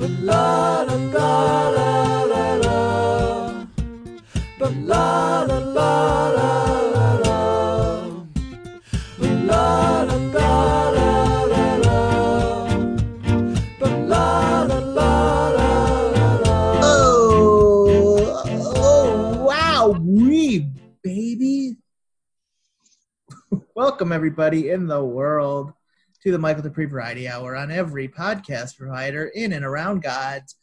La la la la baby. Welcome everybody in the world to the Michael Duprey Variety Hour on every podcast provider in and around God's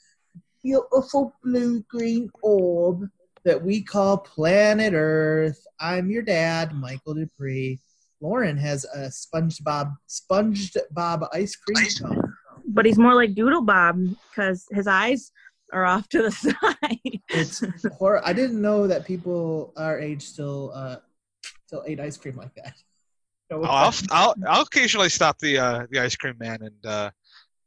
beautiful blue green orb that we call planet Earth. I'm your dad, Michael Duprey. Lauren has a SpongeBob sponged Bob ice cream cone. but he's more like Doodle Bob because his eyes are off to the side. It's hor- I didn't know that people our age still uh still ate ice cream like that. No Oh, I'll. I'll I'll occasionally stop the uh, the ice cream man and uh,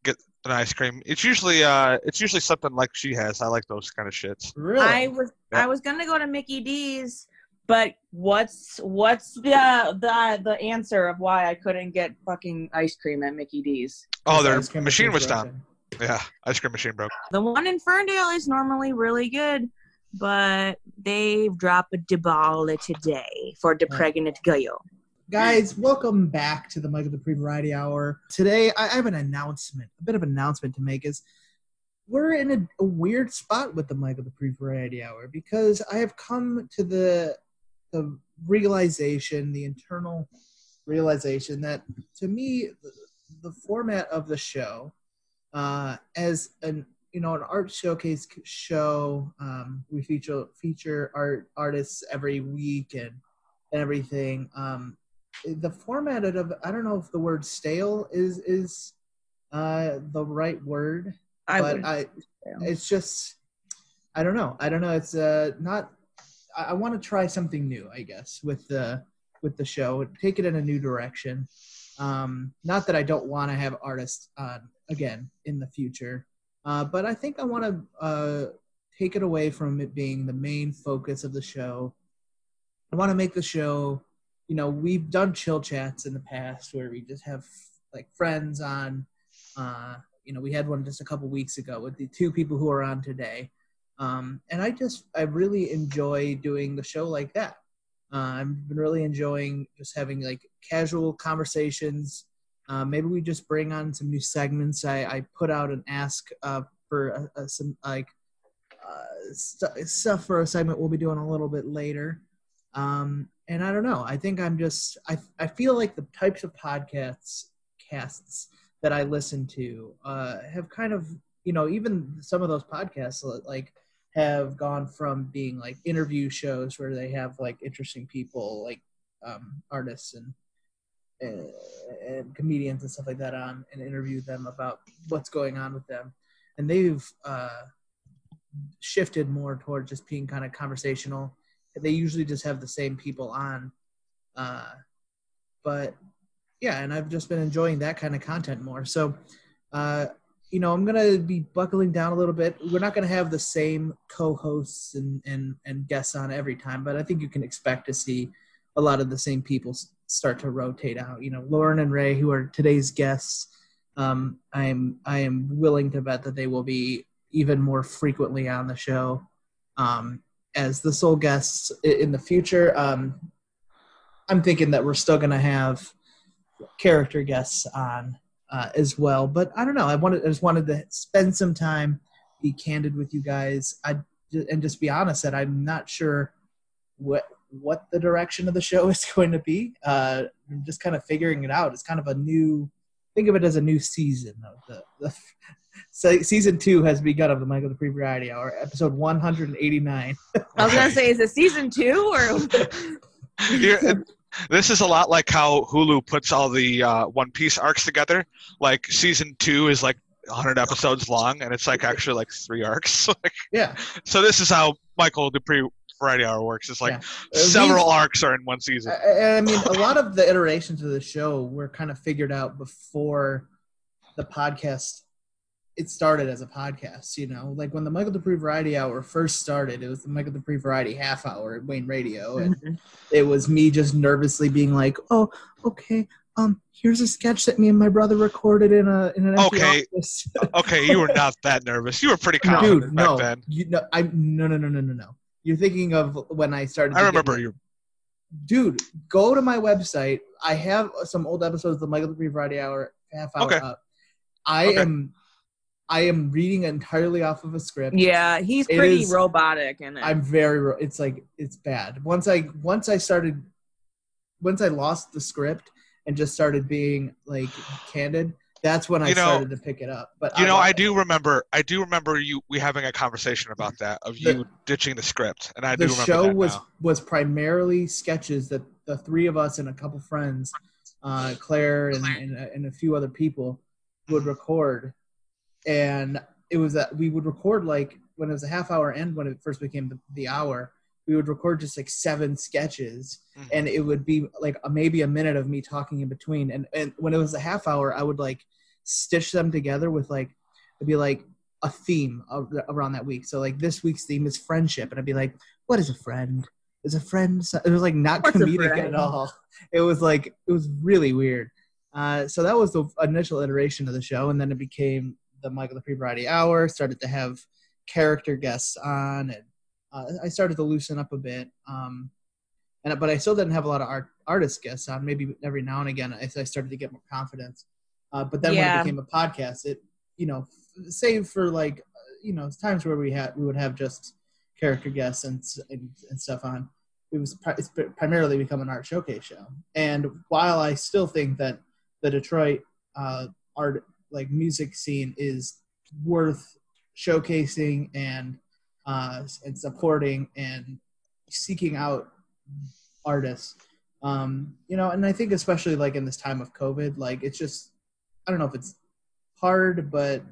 get an ice cream. It's usually uh, it's usually something like she has. I like those kind of shits. really? I was Yeah. I was gonna go to Mickey D's, but what's what's the the the answer of why I couldn't get fucking ice cream at Mickey D's? Oh, This their ice machine was broken. down. Yeah, ice cream machine broke. The one in Ferndale is normally really good, but they've dropped a deball today for the Yeah. pregnant girl. Guys, welcome back to the Michael Duprey Variety Hour. Today, I have an announcement, a bit of an announcement to make. Is we're in a, a weird spot with the Michael Duprey Variety Hour because I have come to the the realization, the internal realization that to me, the, the format of the show, uh, as an you know an art showcase show, um, we feature feature art artists every week and and everything. Um, the format of I don't know if the word stale is is uh, the right word, I but. I it's just I don't know. I don't know. It's uh not. I, I want to try something new. I guess with the with the show, take it in a new direction. Um, not that I don't want to have artists on again in the future, uh, but I think I want to uh, take it away from it being the main focus of the show. I want to make the show. You know, we've done chill chats in the past where we just have like friends on. Uh, you know, we had one just a couple weeks ago with the two people who are on today. Um, and I just, I really enjoy doing the show like that. Uh, I've been really enjoying just having like casual conversations. Uh, maybe we just bring on some new segments. I, I put out an ask uh, for uh, uh, some like uh, st- stuff for a segment we'll be doing a little bit later. Um, and I don't know. I think I'm just I I feel like the types of podcasts casts that I listen to uh, have kind of you know even some of those podcasts like have gone from being like interview shows where they have like interesting people like um, artists and and, and comedians and stuff like that on and interview them about what's going on with them and they've uh, shifted more toward just being kind of conversational they usually just have the same people on uh, but yeah and i've just been enjoying that kind of content more. So uh, you know i'm gonna be buckling down a little bit. We're not gonna have the same co-hosts and and, and guests on every time but i think you can expect to see a lot of the same people start to rotate out. You know lauren and ray who are today's guests um, i'm i am willing to bet that they will be even more frequently on the show. Um, as the sole guests in the future um, i'm thinking that we're still going to have character guests on uh, as well. But I don't know. I wanted, I just wanted to spend some time, be candid with you guys. I and just be honest that I'm not sure what what the direction of the show is going to be. Uh, I'm just kind of figuring it out. It's kind of a new. Think of it as a new season of the. the so season two has begun of the Michael Duprey Variety Hour, episode 189. I was gonna say, is it season two or? This is a lot like how Hulu puts all the uh, One Piece arcs together. Like season two is like 100 episodes long, and it's like actually like three arcs. Yeah, so this is how Michael Duprey Variety Hour works. It's like Yeah. Several we've- arcs are in one season. I, I mean, a lot of the iterations of the show were kind of figured out before the podcast. It started as a podcast, you know, like when the Michael Duprey Variety Hour first started, it was the Michael Duprey Variety Half Hour at Wayne Radio, and it was me just nervously being like, "Oh, okay, um, here's a sketch that me and my brother recorded in a in an empty Okay. office. Okay, you were not that nervous. You were pretty confident Dude, back no, then. you no, I no no no no no no. You're thinking of when I started. I to get remember you. dude, go to my website. I have some old episodes of the Michael Duprey Variety Hour half hour Okay. up. I Okay. am I am reading entirely off of a script. Yeah, he's It pretty is- robotic and. I'm very ro- it's like it's bad. Once I once I started once I lost the script and just started being like candid, that's when I You know- started to pick it up. But You know, love I it. do remember. I do remember you. We having a conversation about that of The- you ditching the script, and I do the remember show was now. was primarily sketches that the three of us and a couple friends, uh, Claire and, and, and a few other people would record, and it was that we would record like when it was a half hour and when it first became the, the hour, we would record just like seven sketches, Mhm. and it would be like a, maybe a minute of me talking in between, and and when it was a half hour, I would like stitch them together with like it'd be like a theme of, around that week. So like this week's theme is friendship, and I'd be like, "What is a friend? Is a friend?" so- It was like not What's comedic at all. It was like it was really weird. Uh, so that was the initial iteration of the show, and then it became the Michael Duprey Variety Hour. Started to have character guests on, and uh, I started to loosen up a bit. Um, and but I still didn't have a lot of art artist guests on. Maybe every now and again, as I started to get more confidence. Uh, but then when it became a podcast, it you know, save for like uh, you know times where we had we would have just character guests and and, and stuff on. It was pri- it's primarily become an art showcase show. And while I still think that the Detroit uh, art like music scene is worth showcasing and uh, and supporting and seeking out artists. Um, you know, and I think especially like in this time of COVID, like it's just I don't know if it's hard, but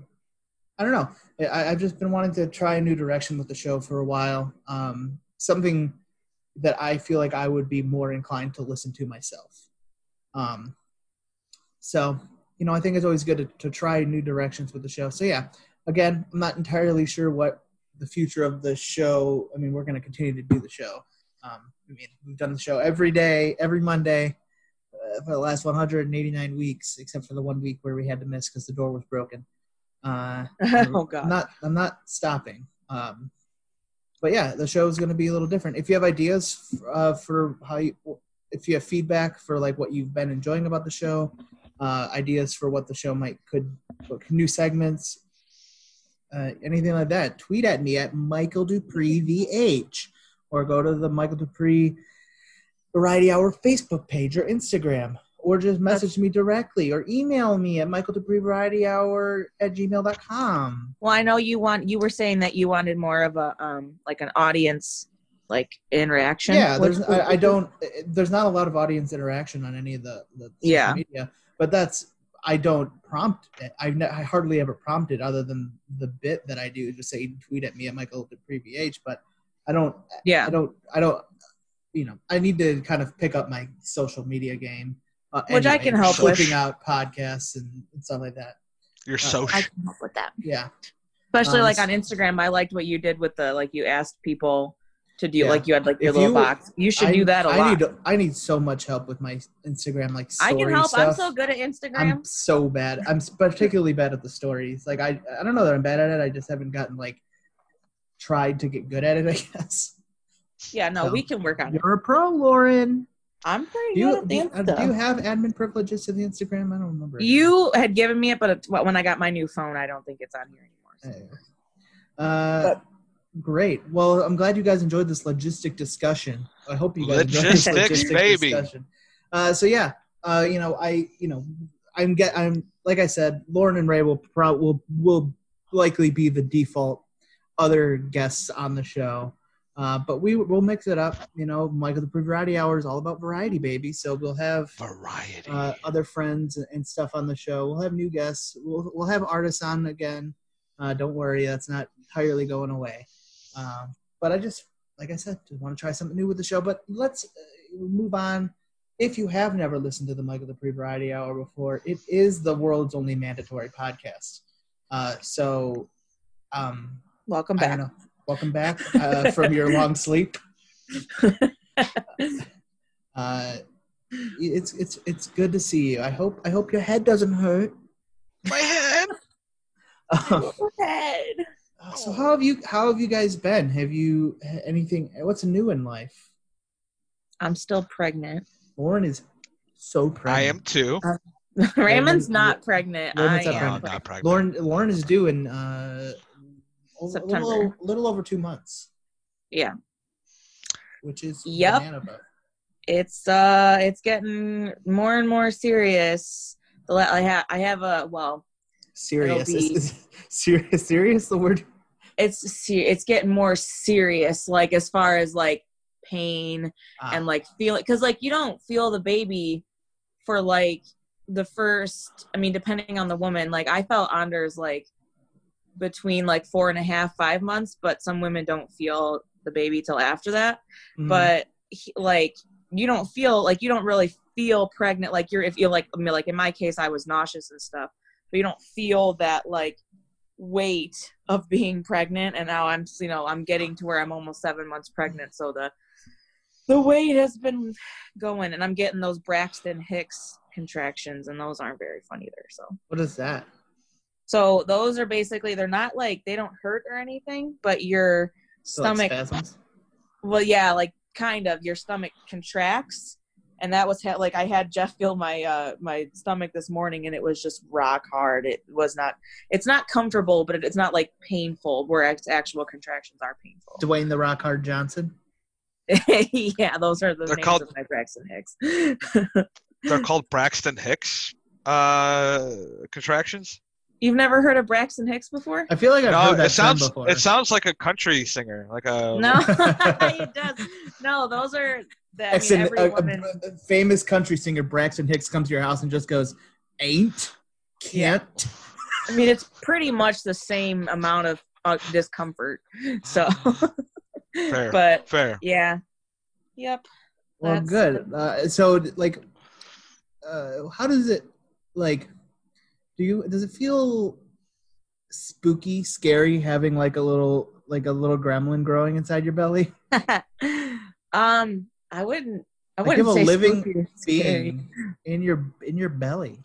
I don't know. I, I've just been wanting to try a new direction with the show for a while. Um, something that I feel like I would be more inclined to listen to myself. Um, so, you know, I think it's always good to, to try new directions with the show. So, yeah, again, I'm not entirely sure what the future of the show. I mean, we're going to continue to do the show. Um, I mean, we've done the show every day, every Monday uh, for the last 189 weeks, except for the one week where we had to miss because the door was broken. Uh, oh I'm god. not I'm not stopping. Um, but yeah, the show is going to be a little different. If you have ideas uh, for how you, if you have feedback for like what you've been enjoying about the show, uh, ideas for what the show might could, what new segments, uh, anything like that, tweet at me at Michael Duprey VH, or go to the Michael Duprey Variety Hour Facebook page or Instagram, or just message me directly or email me at Michael Duprey Variety Hour at gmail.com. Well, I know you want. You were saying that you wanted more of a um like an audience like interaction. Yeah, there's I, I don't there's not a lot of audience interaction on any of the, the Yeah. media, but that's I don't prompt it. I've ne- I hardly ever prompted other than the bit that I do, just say tweet at me at Michael Duprey VH, but I don't Yeah. I don't I don't you know I need to kind of pick up my social media game, uh, Which I can help with. flipping out podcasts and, and stuff like that. You're so. I can help with that. Yeah, Especially Um, like on Instagram, I liked what you did with the like you asked people to do Yeah. like you had like your If little you- box. You should I, do that a I lot. need I need so much help with my Instagram like I can help. stuff. I'm so good at Instagram. I'm so bad. I'm particularly bad at the stories. Like I, I don't know that I'm bad at it. I just haven't gotten like tried to get good at it. I guess. yeah, no, so, we can work on it. You're a pro, Lauren. I'm pretty Do you, good do, at you, the uh, do you have admin privileges to the Instagram? I don't remember. You had given me it, but when I got my new phone, I don't think it's on here anymore. so. Uh, great. Well, I'm glad you guys enjoyed this logistic discussion. I hope you guys enjoyed this logistic baby. discussion. Uh, so yeah, uh, you know, I, you know, I'm get, I'm like I said, Lauren and Ray will pro- will will likely be the default other guests on the show. Uh, but we we'll mix it up. You know, Michael Duprey Variety Hour is all about variety, baby. So we'll have Variety. uh, other friends and stuff on the show. We'll have new guests. We'll we'll have artists on again. Uh, don't worry, that's not entirely going away. Um, but I just, like I said, just want to try something new with the show. But let's uh, move on. If you have never listened to the Michael Duprey Variety Hour before, it is the world's only mandatory podcast. Uh, so, um, Welcome back. Welcome back uh, from your long sleep. Uh, it's it's it's good to see you. I hope I hope your head doesn't hurt. My head. Um, Head. So how have you how have you guys been? Have you anything? What's new in life? I'm still pregnant. Lauren is so pregnant. I am too. Raymond's not pregnant. Raymond's I not am. Pregnant. not pregnant. Lauren Lauren is due in uh, a little, September. little over two months, Yeah. which is Yep. It's uh it's getting more and more serious. I have I have a well, Serious. Be- Is, is serious serious the word? It's it's getting more serious like as far as like pain Ah, and like feeling because like you don't feel the baby for like the first i mean depending on the woman like i felt anders like between like four and a half five months but some women don't feel the baby till after that. Mm, but he, like you don't feel like you don't really feel pregnant like you're if you're like I mean, like in my case i was nauseous and stuff but you don't feel that like weight of being pregnant and now i'm you know i'm getting to where i'm almost seven months pregnant so the the weight has been going and i'm getting those braxton hicks contractions and those aren't very fun either so what is that? so those are basically they're not like they don't hurt or anything but your So, stomach spasms? well yeah like kind of your stomach contracts and that was ha- like i had jeff feel my uh my stomach this morning and it was just rock hard it was not it's not comfortable but it, it's not like painful where act- actual contractions are painful Dwayne the Rock Hard Johnson. yeah those are the They're names called- of my braxton hicks They're called Braxton Hicks uh, contractions. You've never heard of braxton hicks before I feel like I've No, heard that it sounds, before. It sounds like a country singer, like a no it does no those are that I mean, Braxton, every a, a- woman a famous country singer Braxton Hicks comes to your house and just goes, "Ain't, can't." I mean, it's pretty much the same amount of uh, discomfort. So, Fair. but fair. yeah, yep. Well, That's- good. Uh, so, like, uh, how does it like? Do you does it feel spooky, scary having like a little like a little gremlin growing inside your belly? um, I wouldn't. I Like wouldn't have a say living spooky or scary. Being in your in your belly.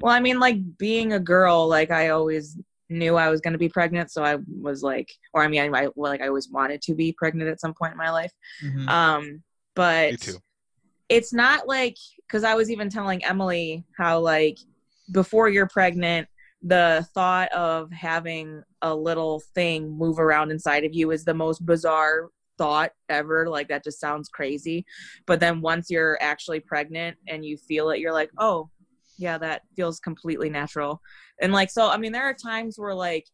Well, I mean, like being a girl, like I always knew I was going to be pregnant, so I was like, or I mean, I, I well, like I always wanted to be pregnant at some point in my life. Mhm. Um, but Me too. it's not like because I was even telling Emily how like before you're pregnant, the thought of having a little thing move around inside of you is the most bizarre thought ever. Like that just sounds crazy. But then once you're actually pregnant and you feel it, you're like, oh, yeah, that feels completely natural. And like so, I mean, there are times where like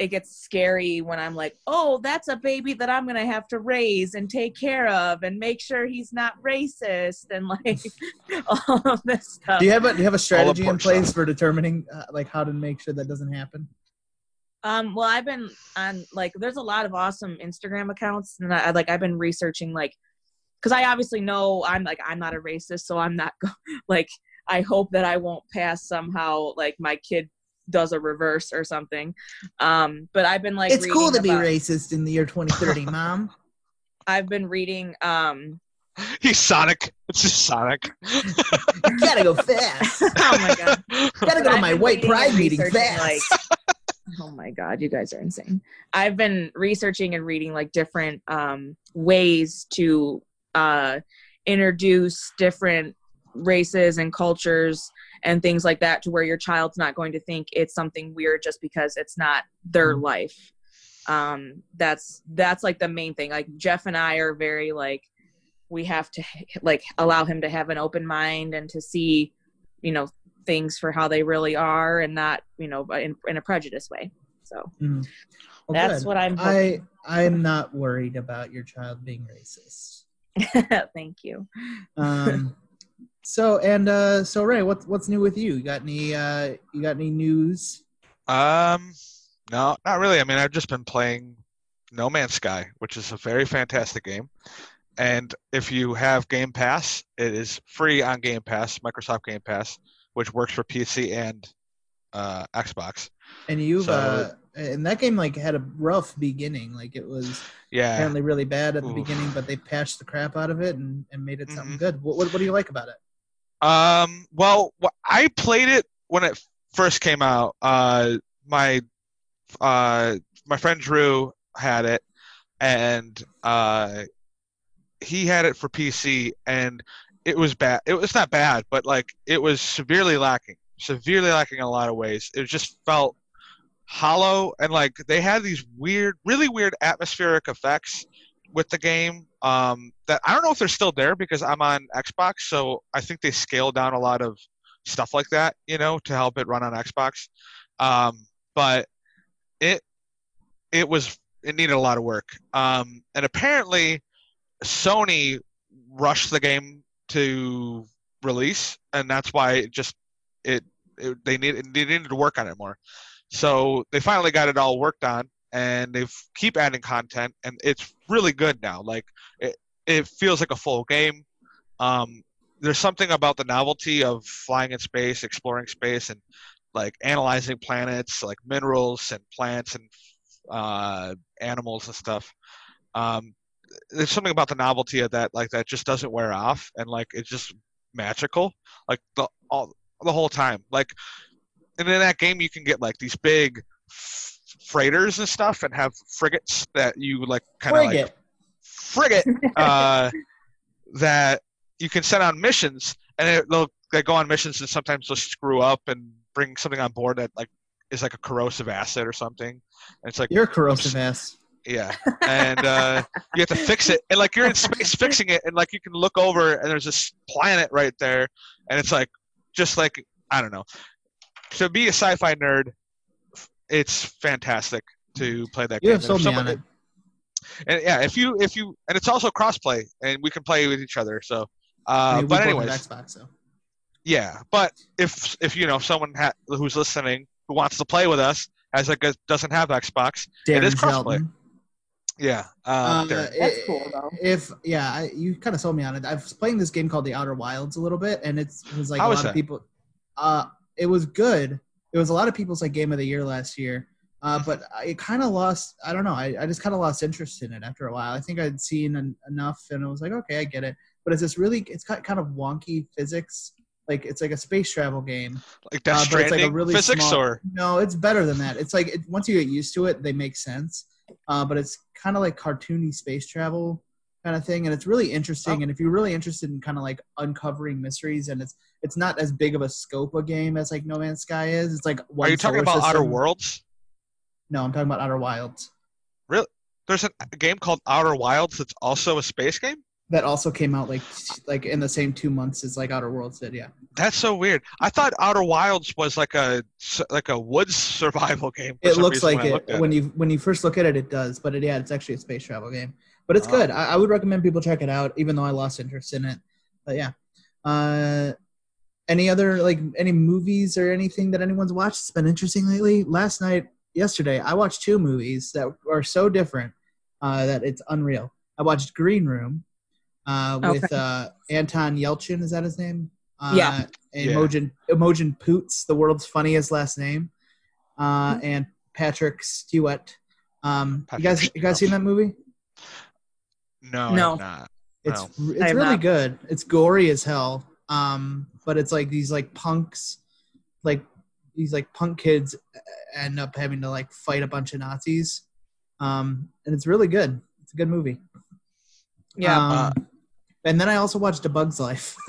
it gets scary when I'm like, oh, that's a baby that I'm gonna have to raise and take care of and make sure he's not racist and like all of this stuff. Do you have a do you have a strategy in place stuff. for determining uh, like how to make sure that doesn't happen? Um, well, I've been on like there's a lot of awesome Instagram accounts, and I like I've been researching like because I obviously know I'm like I'm not a racist, so I'm not go- like I hope that I won't pass somehow like my kid does a reverse or something. Um, but I've been like it's cool to reading be racist in the year 2030, mom. I've been reading um He's Sonic. It's just Sonic. You gotta go fast. oh my god Gotta go to my white pride meeting fast. like- oh my god you guys are insane i've been researching and reading like different um ways to uh introduce different races and cultures and things like that to where your child's not going to think it's something weird just because it's not their Mhm. life um that's that's like the main thing like jeff and i are very like we have to like allow him to have an open mind and to see you know things for how they really are and not you know in, in a prejudice way so Mm. Well, that's good. what i'm I I'm not worried about your child being racist. thank you Um, so and uh, so Ray, what's what's new with you? You got any uh, you got any news? Um, no, not really. I mean, I've just been playing No Man's Sky, which is a very fantastic game. And if you have Game Pass, it is free on Game Pass, Microsoft Game Pass, which works for PC and uh, Xbox. And you've So- uh, and that game like had a rough beginning. Like it was Yeah. apparently really bad at the Oof. beginning, but they patched the crap out of it and, and made it something Mhm. good. What, what what do you like about it? Um. Well, I played it when it first came out. Uh, my uh, my friend Drew had it, and uh, he had it for PC, and it was bad. It was not bad, but like it was severely lacking, severely lacking in a lot of ways. It just felt hollow, and like they had these weird, really weird atmospheric effects with the game um, that I don't know if they're still there because I'm on Xbox, so I think they scaled down a lot of stuff like that, you know, to help it run on Xbox. Um, but it it was it needed a lot of work, um, and apparently Sony rushed the game to release, and that's why it just it, it they needed they needed to work on it more. So they finally got it all worked on, and they keep adding content, and it's really good now. Like it, feels like a full game. Um, there's something about the novelty of flying in space, exploring space, and like analyzing planets, like minerals and plants and uh, animals and stuff. Um, there's something about the novelty of that, like that, just doesn't wear off, and like it's just magical, like the all the whole time. Like, and in that game, you can get like these big f- freighters and stuff, and have frigates that you like kind of like Frigate. frigate uh, that you can send on missions, and it, they'll they go on missions, and sometimes they'll screw up and bring something on board that like is like a corrosive acid or something. And it's like You're a corrosive ass. yeah, and uh, you have to fix it, and like you're in space fixing it, and like you can look over, and there's this planet right there, and it's like just like I don't know. To be a sci-fi nerd, it's fantastic to play that You game. have And sold me on someone- it. And yeah, if you if you and it's also crossplay, and we can play with each other. So, I uh, mean, but anyways, Xbox, so. yeah. But if if you know someone ha- who's listening who wants to play with us has like a, doesn't have Xbox, It is crossplay. Shelton. yeah, uh, Uh, That's cool, though. If yeah, I, you kind of sold me on it. I was playing this game called The Outer Wilds a little bit, and it's, it was like How a was lot that? of people. Uh, it was good. It was a lot of people's like game of the year last year. Uh, but I kind of lost. I don't know. I, I just kind of lost interest in it after a while. I think I'd seen en- enough, and I was like, okay, I get it. But it's this really, it's got kind of wonky physics. Like it's like a space travel game. like Death uh, but it's like a really physics small- or No, it's better than that. It's like it, once you get used to it, they make sense. Uh, but it's kind of like cartoony space travel kind of thing, and it's really interesting. Oh. And if you're really interested in kind of like uncovering mysteries, and it's it's not as big of a scope a game as like No Man's Sky is. It's like one are you talking about Outer. Worlds? No, I'm talking about Outer Wilds. Really? There's a game called Outer Wilds that's also a space game. That also came out like like in the same two months as like Outer Worlds did. Yeah. That's so weird. I thought Outer Wilds was like a like a woods survival game. it looks like when it when you when you first look at it it does but it, yeah it's actually a space travel game but it's Oh. good I, I would recommend people check it out even though i lost interest in it but yeah uh any other like any movies or anything that anyone's watched that's been interesting lately last night yesterday i watched two movies that are so different uh that it's unreal i watched green room uh with Okay. uh anton yelchin is that his name uh, Yeah. Yeah. Imogen Imogen Poots, the world's funniest last name, uh, Mm-hmm. and Patrick Stewart. Um, Patrick you guys, you guys seen that movie? No, No. I'm not. It's No. it's really not. good. It's gory as hell. Um, but it's like these like punks, like these like punk kids end up having to like fight a bunch of Nazis. Um, and it's really good. It's a good movie. Yeah. Um, and then I also watched A Bug's Life.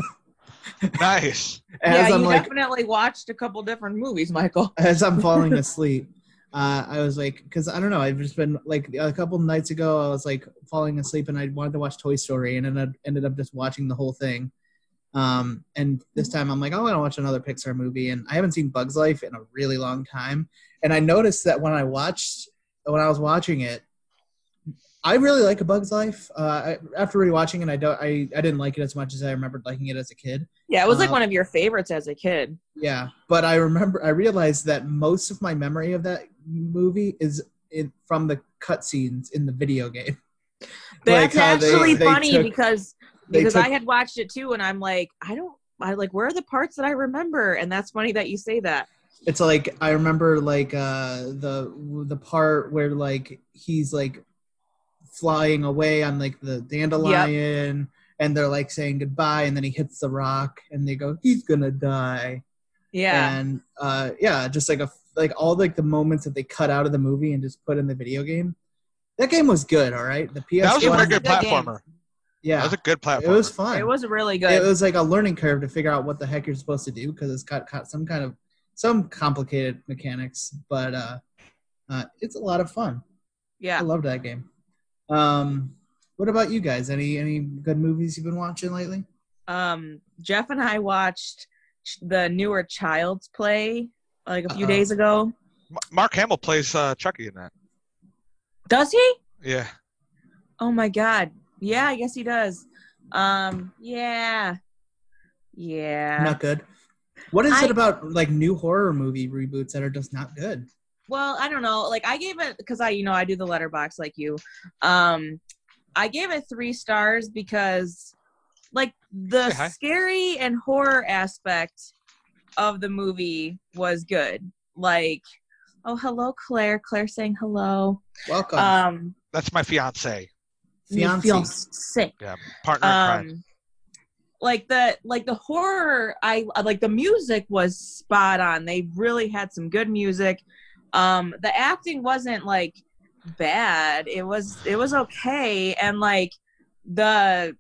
Nice. as yeah, I'm you like definitely watched a couple different movies, Michael. as I'm falling asleep, uh, I was like, because I don't know, I've just been like a couple nights ago, I was like falling asleep and I wanted to watch Toy Story and then I ended up just watching the whole thing. Um, and this time I'm like, oh, I want to watch another Pixar movie, and I haven't seen Bugs Life in a really long time. And I noticed that when I watched, when I was watching it, I really like A Bug's Life. Uh, I, after rewatching it, I don't, I, I didn't like it as much as I remembered liking it as a kid. Yeah, it was like Uh, one of your favorites as a kid. Yeah, but I remember I realized that most of my memory of that movie is in, from the cutscenes in the video game. That's they- actually they funny took- because they because took- I had watched it too, and I'm like, I don't, I like, where are the parts that I remember? And that's funny that you say that. it's like I remember like uh the the part where like he's like flying away on like the dandelion and they're like saying goodbye and then he hits the rock and they go he's gonna die Yeah. and uh yeah just like a like all like the moments that they cut out of the movie and just put in the video game that game was good all right the ps That was a very good platformer. game. Platformer. yeah That was a good platform. it was fun it was really good. it was like a learning curve to figure out what the heck you're supposed to do because it's got, got some kind of some complicated mechanics but uh, uh it's a lot of fun yeah. i loved that game um what about you guys any any good movies you've been watching lately um jeff and i watched the newer child's play like a few Uh-oh. days ago M- Mark Hamill plays uh, Chucky in that. does he Yeah. oh my god yeah i guess he does. Um yeah. Yeah. Not good. What is I- it about like new horror movie reboots that are just not good? Well i don't know. Like i gave it because i you know i do the Letterboxd like you. Um i gave it three stars because like the Say hi. scary and horror aspect of the movie was good. Like oh hello claire. Claire saying hello. Welcome. Um That's my fiance. Fiancé. sick. Yeah. Partner in crime. um like the like the horror i like the music was spot on they really had some good music um the acting wasn't like bad it was it was okay and like the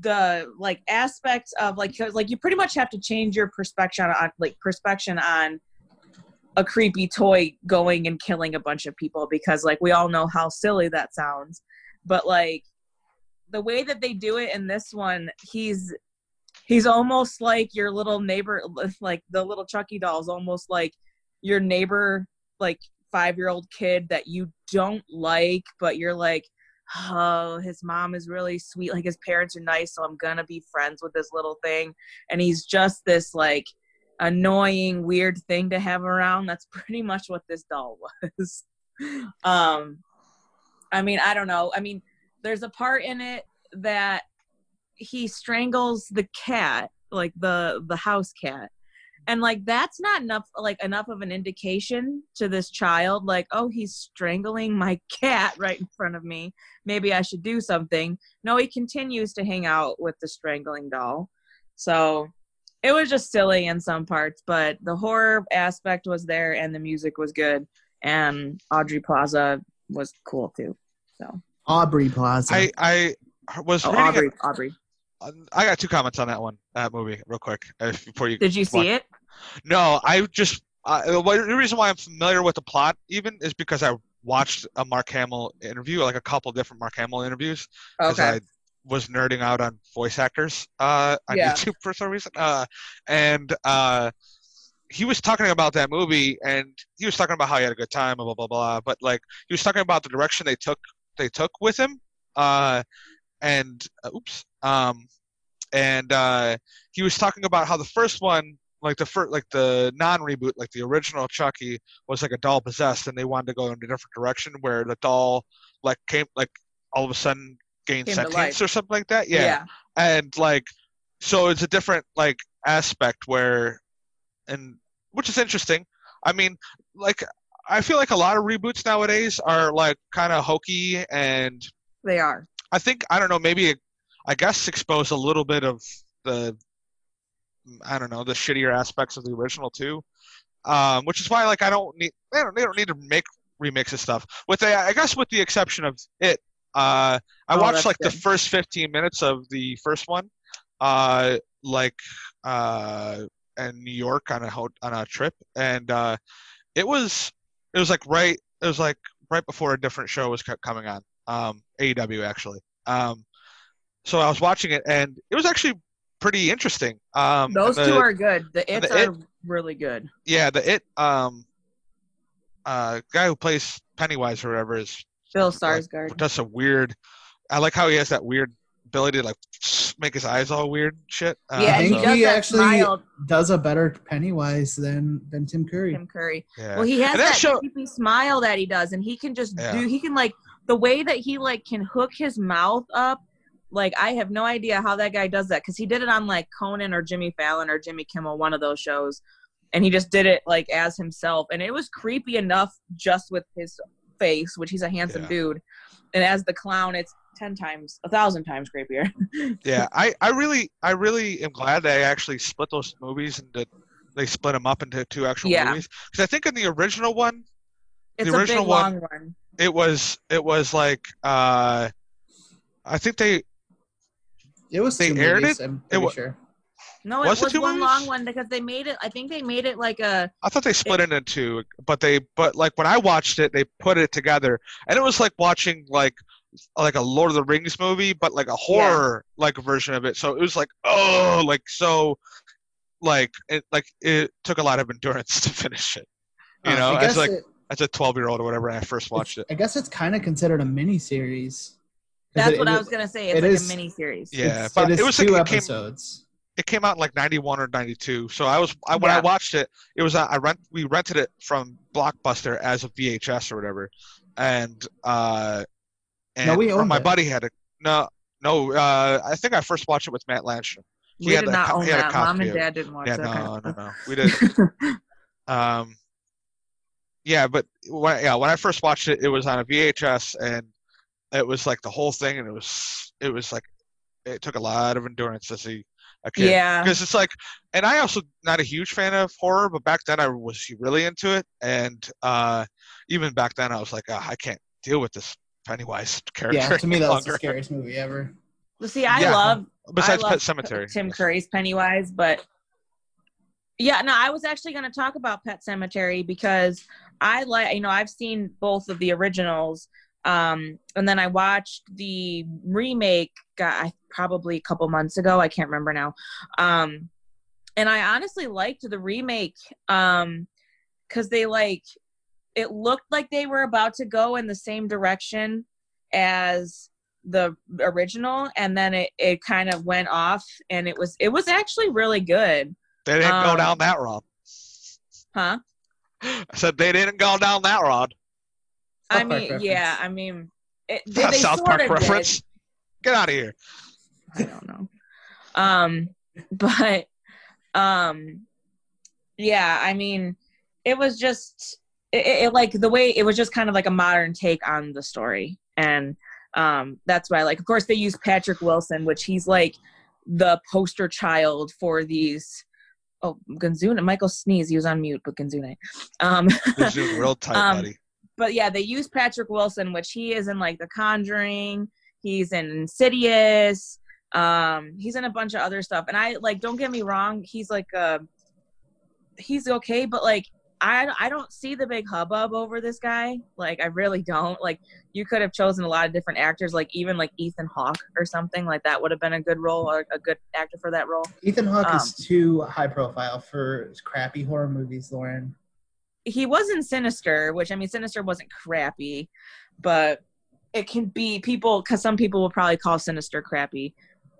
the like aspects of like 'cause, like you pretty much have to change your perspective on like perspective on a creepy toy going and killing a bunch of people because like we all know how silly that sounds but like the way that they do it in this one he's he's almost like your little neighbor like the little chucky doll is almost like your neighbor like five year old kid that you don't like but you're like oh his mom is really sweet. Like his parents are nice so i'm gonna be friends with this little thing. And he's just this like annoying weird thing to have around. That's pretty much what this doll was. Um i mean i don't know. I mean there's a part in it that he strangles the cat like the the house cat. And like that's not enough like enough of an indication to this child like oh he's strangling my cat right in front of me. Maybe i should do something. No he continues to hang out with the strangling doll. So it was just silly in some parts but the horror aspect was there and the music was good. And audrey plaza was cool too so aubrey plaza I I was oh reading aubrey it- aubrey I got two comments on that one, that movie, real quick, if, before you. did you see it No, I just uh, the reason why I'm familiar with the plot even is because I watched a Mark Hamill interview, like a couple different Mark Hamill interviews, because okay I was nerding out on voice actors uh, on Yeah. YouTube for some reason, uh, and uh, he was talking about that movie, and he was talking about how he had a good time, blah blah blah blah. But like he was talking about the direction they took they took with him, uh, and uh, oops, um, and uh, he was talking about how the first one like the first like the non reboot like the original chucky was like a doll possessed and they wanted to go in a different direction where the doll like came like all of a sudden gained Came sentience or something like that? Yeah. and like so it's a different like aspect where and which is interesting. I mean like i feel like a lot of reboots nowadays are like kind of hokey and they are I think I don't know. Maybe I guess expose a little bit of the I don't know the shittier aspects of the original too, um, which is why like I don't need they don't, they don't need to make remix of stuff. With the I guess with the exception of it, uh, I Oh, watched like the first 15 minutes of the first one, uh, like uh, in New York on a on a trip, and uh, it was it was like right it was like right before a different show was coming on um, AEW actually. Um, so I was watching it, and it was actually pretty interesting. Um, Those the- two are good. The its the are really good. yeah, the it um, uh, guy who plays Pennywise or whatever is like, Sarsgaard. does some weird. I like how he has that weird ability to like make his eyes all weird shit. Uh, yeah, I and think he he actually- smile, does a better pennywise than than tim curry Tim Curry. yeah. Well, he has And that, that show- creepy smile that he does, and he can just Yeah. do. He can like the way that he like can hook his mouth up. Like I have no idea how that guy does that because he did it on like Conan or Jimmy Fallon or Jimmy Kimmel, one of those shows, and he just did it like as himself, and it was creepy enough just with his face, which he's a handsome Yeah. dude, and as the clown, it's ten times, a thousand times creepier. Yeah, I, I really I really am glad they actually split those movies and did they split them up into two actual Yeah. movies. Because I think in the original one, It's The a original big one- long one. it was it was like uh, I think they It was They two aired movies, it? I'm It pretty wa- sure. No, it Was was, it two one movies? long one because they made it. I think they made it like a. I thought they split it into two, but they but like when I watched it, they put it together, and it was like watching like like a Lord of the Rings movie, but like a horror like version of it. So it was like oh, like so, like it like it took a lot of endurance to finish it. You Uh, know, I as like it- as a twelve year old or whatever when I first watched it. I guess it's kind of considered a mini series. That's what I was gonna say. It's it like is- a mini series. Yeah, it's, but it is it was two like it came- episodes. it came out in like 91 or 92 so i was I, when i watched it it was uh, i rent we rented it from blockbuster as a vhs or whatever and uh and No, we owned my it. buddy had a no no uh i think i first watched it with matt landstrom He we had did a not co- own he had a that. Mom and dad didn't watch yeah that no kind no of no. We did um yeah but when, yeah when i first watched it it was on a vhs and it was like the whole thing and it was it was like it took a lot of endurance to see a kid. Yeah. because it's like and i also not a huge fan of horror but back then i was really into it. And uh even back then i was like "Ah, i can't deal with this pennywise character Yeah, to me that was the scariest movie ever. Well, see, I Yeah. love besides I love pet cemetery Tim Curry's Pennywise, but yeah, no, I was actually going to talk about Pet Cemetery because I like, you know, I've seen both of the originals, um, and then I watched the remake, got probably a couple months ago. I can't remember now, um, and I honestly liked the remake um, because they like it looked like they were about to go in the same direction as the original and then it, it kind of went off and it was it was actually really good. They didn't go um, down that road. huh? I said they didn't go down that road. I South mean reference. yeah i mean it, they, they south sort park of reference? Get out of here. I don't know. Um but um yeah i mean it was just it, it, like the way it was just kind of like a modern take on the story and um that's why I like of course they use patrick wilson which he's like the poster child for these oh Gunzuna, michael sneeze he was on mute but Gunzuna. um real tight Um, buddy but yeah, they use Patrick Wilson, which he is in like The Conjuring. He's in Insidious. Um, he's in a bunch of other stuff. And I like, don't get me wrong, he's like, uh, he's okay, but like, I I don't see the big hubbub over this guy. Like, I really don't. Like, you could have chosen a lot of different actors, like even like Ethan Hawke or something like that would have been a good role or a good actor for that role. Ethan Hawke Um, is too high profile for crappy horror movies, Lauren. he was in Sinister, which I mean, Sinister wasn't crappy, but it can be people because some people will probably call Sinister crappy.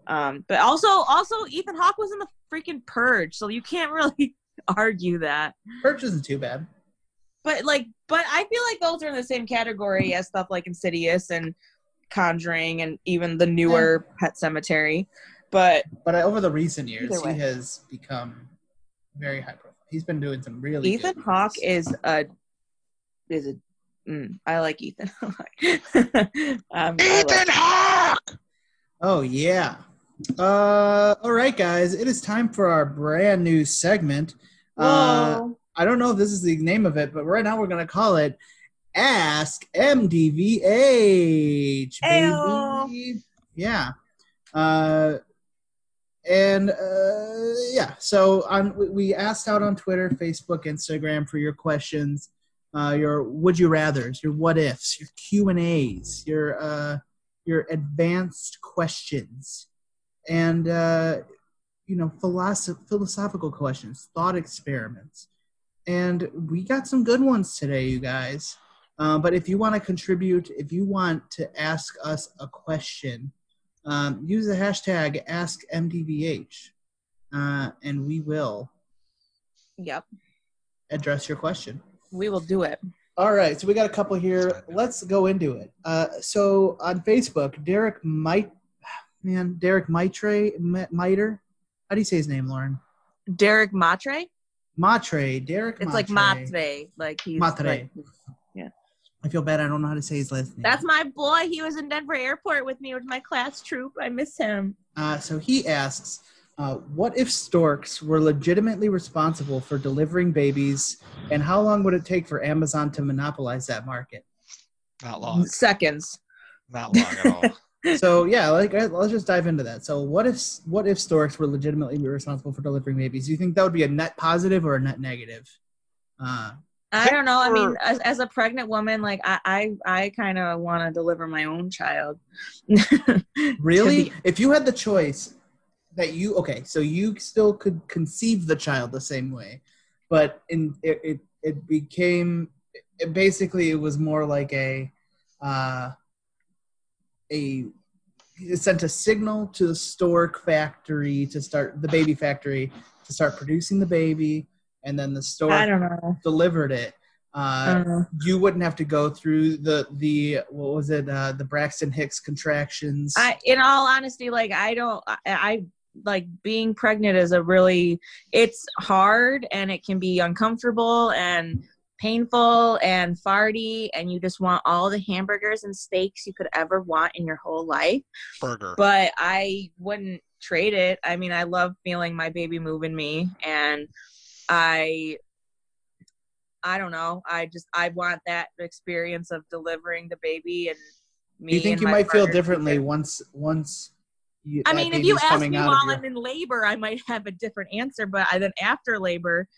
Um, but also, also Ethan Hawke was in the freaking Purge, so you can't really argue that. Purge isn't too bad. But like, but I feel like those are in the same category as stuff like Insidious and Conjuring and even the newer Pet Cemetery. But But over the recent years, he has become very high profile. He's been doing some really Ethan Hawke is a is a. Mm, I like Ethan. um, I ethan like- hawke Oh yeah. Uh, all right, guys. It is time for our brand new segment. Uh, I don't know if this is the name of it, but right now we're gonna call it Ask MDVH, Ayo. baby. Yeah. Uh, and uh, yeah. So on, we- we asked out on Twitter, Facebook, Instagram for your questions, uh, your would you rather's, your what ifs, your Q and A's, your uh, your advanced questions, and uh, you know philosoph- philosophical questions, thought experiments, and we got some good ones today, you guys. Uh, but if you want to contribute, if you want to ask us a question, um, use the hashtag AskMDVH, uh, and we will Yep, address your question. we will do it. All right, so we got a couple here. Let's go into it. Uh, so on Facebook, Derek Might, man, Derek Mitre, Miter. How do you say his name, Lauren? Derek Matre. Matre, Derek. It's like Matre, like he's Matre. like- I feel bad. I don't know how to say his last name. That's my boy. He was in Denver Airport with me with my class troop. I miss him. Uh, so he asks, uh, "What if storks were legitimately responsible for delivering babies, and how long would it take for Amazon to monopolize that market?" Not long. Seconds. Not long at all. so yeah, like uh, let's just dive into that. So what if what if storks were legitimately responsible for delivering babies? Do you think that would be a net positive or a net negative? Uh, I don't know. I mean, as, as a pregnant woman, like I, I, I kind of want to deliver my own child. really, To be- if you had the choice that you okay, so you still could conceive the child the same way, but in it it, it became it basically it was more like a uh, a it sent a signal to the stork factory to start the baby factory to start producing the baby, and then the stork I don't know. delivered it. Uh, you wouldn't have to go through the the what was it uh, the Braxton Hicks contractions. I, in all honesty, like I don't, I, I like being pregnant is a really, it's hard and it can be uncomfortable and painful and farty, and you just want all the hamburgers and steaks you could ever want in your whole life. Burger. but I wouldn't trade it. I mean, I love feeling my baby move in me and I I don't know. I just I want that experience of delivering the baby and me Do you think and you might feel differently together. once once you, I mean, if you baby's ask coming me out while of your- I'm in labor, I might have a different answer, but I, then after labor,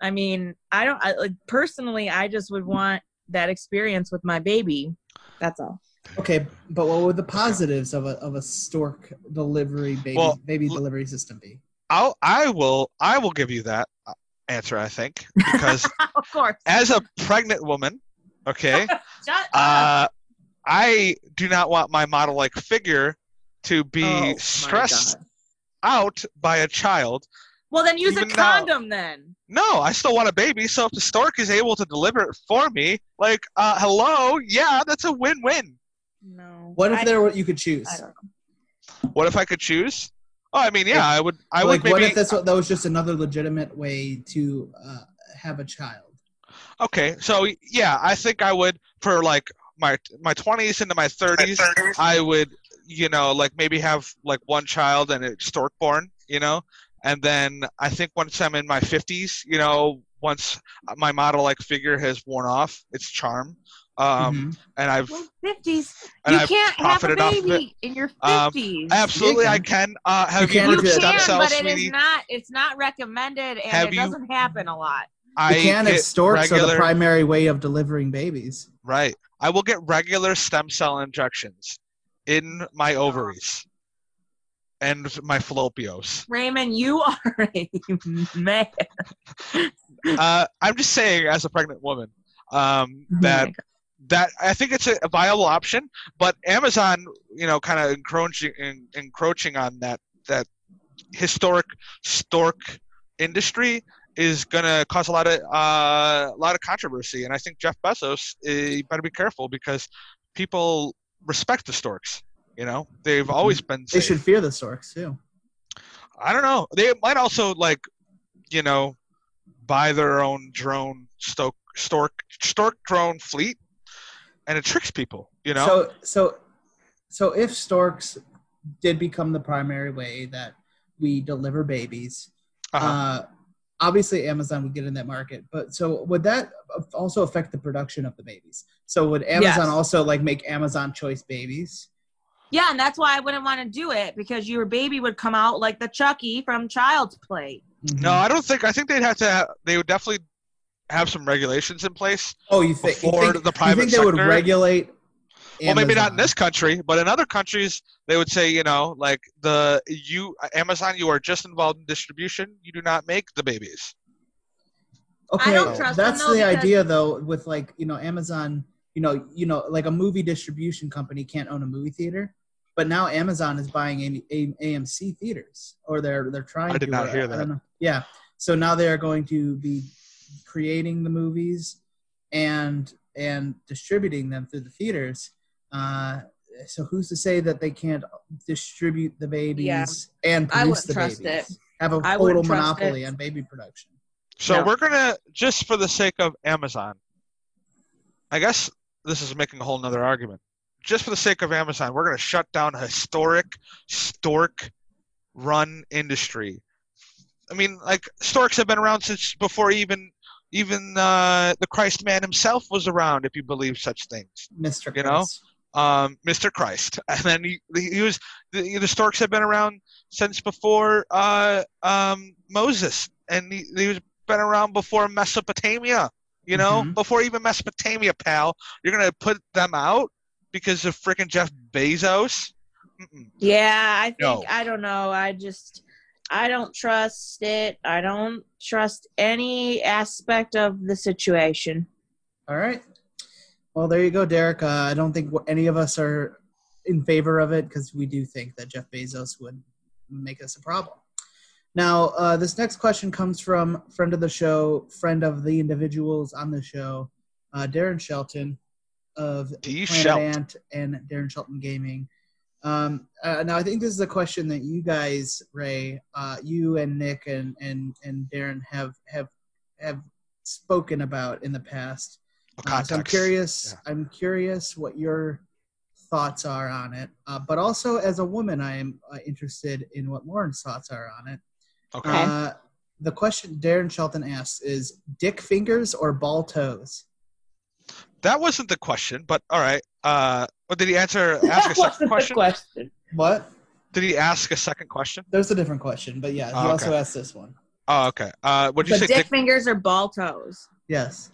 I mean, I don't I, like personally I just would want that experience with my baby. That's all. Okay, but what would the positives of a of a stork delivery baby Well, baby l- delivery system be? I'll I will I will give you that uh, answer. I think because of course. as a pregnant woman, okay, uh, I do not want my model-like figure to be Oh, stressed out by a child. Well, then use a even now- condom then. No, I still want a baby. So if the stork is able to deliver it for me, like, uh, hello, yeah, that's a win-win. No. What if I- there were you could choose? I don't know. What if I could choose? Oh, I mean, yeah, Like- I would. I like, would maybe. what if this, that was just another legitimate way to uh, have a child? Okay, so yeah, I think I would for like my my twenties into my thirties. I would, you know, like maybe have like one child and it's stork born, you know, and then I think once I'm in my fifties, you know, once my model like figure has worn off its charm, um, Mhm. and I've Well, 50s. and You I've can't have a profited off of it. baby in your Um, 50s. Absolutely, You I can. can. Uh, have You you, can heard do of you stem can, cells, but it sweetie? is not. It's not recommended, and Have it you- doesn't happen a lot. I you can if get storks are the primary way of delivering babies. right. I will get regular stem cell injections in my ovaries and my fallopios. Raymond, you are a man. uh, I'm just saying, as a pregnant woman, um, Oh that God. that I think it's a, viable option. But Amazon, you know, kind of encroaching en- encroaching on that that historic stork industry is going to cause a lot of uh, a lot of controversy. And I think Jeff Bezos, uh, you better be careful because people respect the storks. You know, they've always been. They should fear the storks too. I don't know. They might also like, you know, buy their own drone stork stork stork drone fleet, and it tricks people. You know, So so so if storks did become the primary way that we deliver babies, uh-huh. uh, obviously Amazon would get in that market. But so would that also affect the production of the babies? So would Amazon Yes. also like make Amazon choice babies? Yeah, and that's why I wouldn't want to do it because your baby would come out like the Chucky from Child's Play. Mm-hmm. no, I don't think. I think they'd have to. Have, they would definitely have some regulations in place. Oh, you think, you think the you private think they would sector- regulate? Well, maybe not in this country, but in other countries, they would say, you know, like the you Amazon, you are just involved in distribution. You do not make the babies. Okay, don't trust them, that's though, the because- idea though. With like you know Amazon, you know you know like a movie distribution company can't own a movie theater, but now Amazon is buying A- A- AMC theaters, or they're they're trying. I did to, not hear I that. don't. Yeah, so now they are going to be creating the movies and and distributing them through the theaters. Uh, so who's to say that they can't distribute the babies and I produce wouldn't the trust babies? it. Have a total monopoly it. on baby production. So No. we're gonna just for the sake of Amazon. I guess this is making a whole nother argument. Just for the sake of Amazon, we're gonna shut down a historic, stork run industry. I mean, like storks have been around since before even even uh, the Christ man himself was around, if you believe such things. Mr. You know? Um, Mr. Christ, and then he, he was the, the storks have been around since before uh, um, Moses, and he, he was been around before Mesopotamia. You know, Mhm. before even Mesopotamia, pal. You're gonna put them out because of freaking Jeff Bezos. Mm-mm. Yeah, I think No. I don't know. I just I don't trust it. I don't trust any aspect of the situation. All right. Well, there you go, Derek. Uh, I don't think any of us are in favor of it because we do think that Jeff Bezos would make us a problem. Now, uh, this next question comes from friend of the show, friend of the individuals on the show, uh, Darren Shelton of. Planet. Ant and Darren Shelton Gaming. Um, uh, now, I think this is a question that you guys, Ray, uh, you and Nick and, and, and Darren have have have spoken about in the past. Uh, so I'm curious. Yeah. I'm curious what your thoughts are on it. Uh, but also, as a woman, I am uh, interested in what Lauren's thoughts are on it. Okay. Uh, the question Darren Shelton asks is: dick fingers or ball toes? that wasn't the question, but all right. Uh, what did he answer? Ask a That wasn't second question. question. What? Did he ask a second question? There's a different question, but yeah, he Oh, also asked this one. Oh, okay. Uh, what did you say? dick Dick- fingers or ball toes? Yes.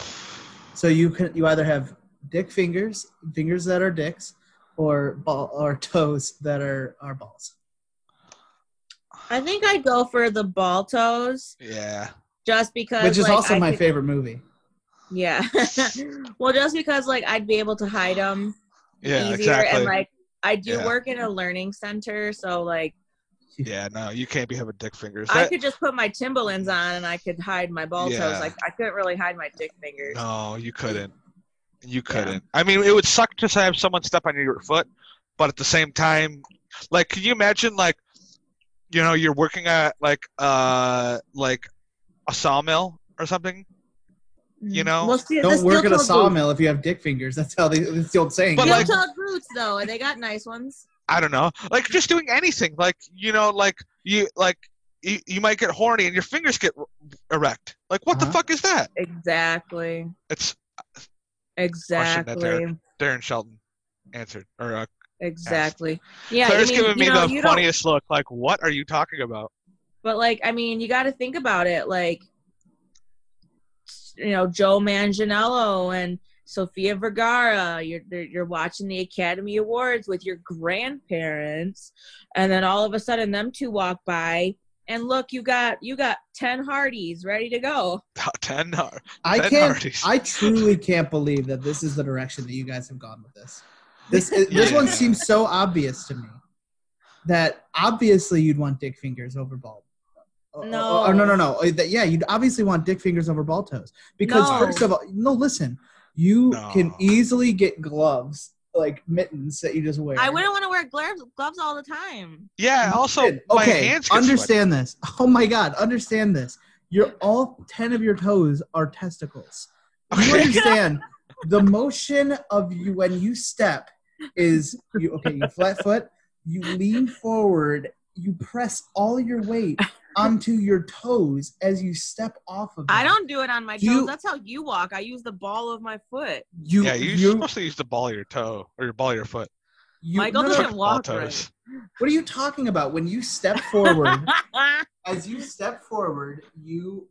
So you can you either have dick fingers, fingers that are dicks, or ball or toes that are are balls. I think I'd go for the ball toes yeah. just because Which is like, also I my could- favorite movie. Yeah. well, just because like I'd be able to hide them Yeah. easier exactly. and like I do Yeah. work in a learning center, so like yeah. No, you can't be having dick fingers. I could just put my Timberlands on and I could hide my ball Yeah. toes. Like I couldn't really hide my dick fingers. No, you couldn't. You couldn't. I mean, it would suck just to have someone step on your foot, but at the same time, like, can you imagine, like, you know, you're working at like, uh, like a sawmill or something? you know, well, see, Don't work at a steel-toed sawmill if you have dick fingers. That's how they. That's the old saying. But, like- Steel-toed boots, though, and they got nice ones. I don't know, like just doing anything, like you know, like you like you, you might get horny and your fingers get r- erect. Like, what Uh-huh. the fuck is that? Exactly. It's Exactly. Darren Shelton answered, or uh, Exactly. Yeah. Claire's I mean, giving me you know, the you don't- funniest look. Like, what are you talking about? But like, I mean, you got to think about it. Like, you know, Joe Manganiello and Sofia Vergara. You're you're watching the Academy Awards with your grandparents, and then all of a sudden, them two walk by, and look, you got you got ten Hardys ready to go. Ten. uh, I can't. Hardy's. I truly can't believe that this is the direction that you guys have gone with this. This this Yeah. one seems so obvious to me that obviously you'd want dick fingers over ball. Or- No. Or, no, no, no. Uh, that- Yeah, you'd obviously want dick fingers over ball toes because No. first of all, no. Listen, you No. can easily get gloves like mittens that you just wear. I wouldn't want to wear gloves gloves all the time. Yeah. Also, Listen, my okay, hands get sweaty. understand this. Oh my god, understand this. Your all ten of your toes are testicles. You Okay. understand the motion of you when you step is you okay, you flat foot, you lean forward, you press all your weight onto your toes as you step off of them. I don't do it on my toes. You- That's how you walk. I use the ball of my foot. you yeah, you're you, supposed to use the ball of your toe or your ball of your foot. you Michael no, no, doesn't walk right. toes. What are you talking about? When you step forward, as you step forward, you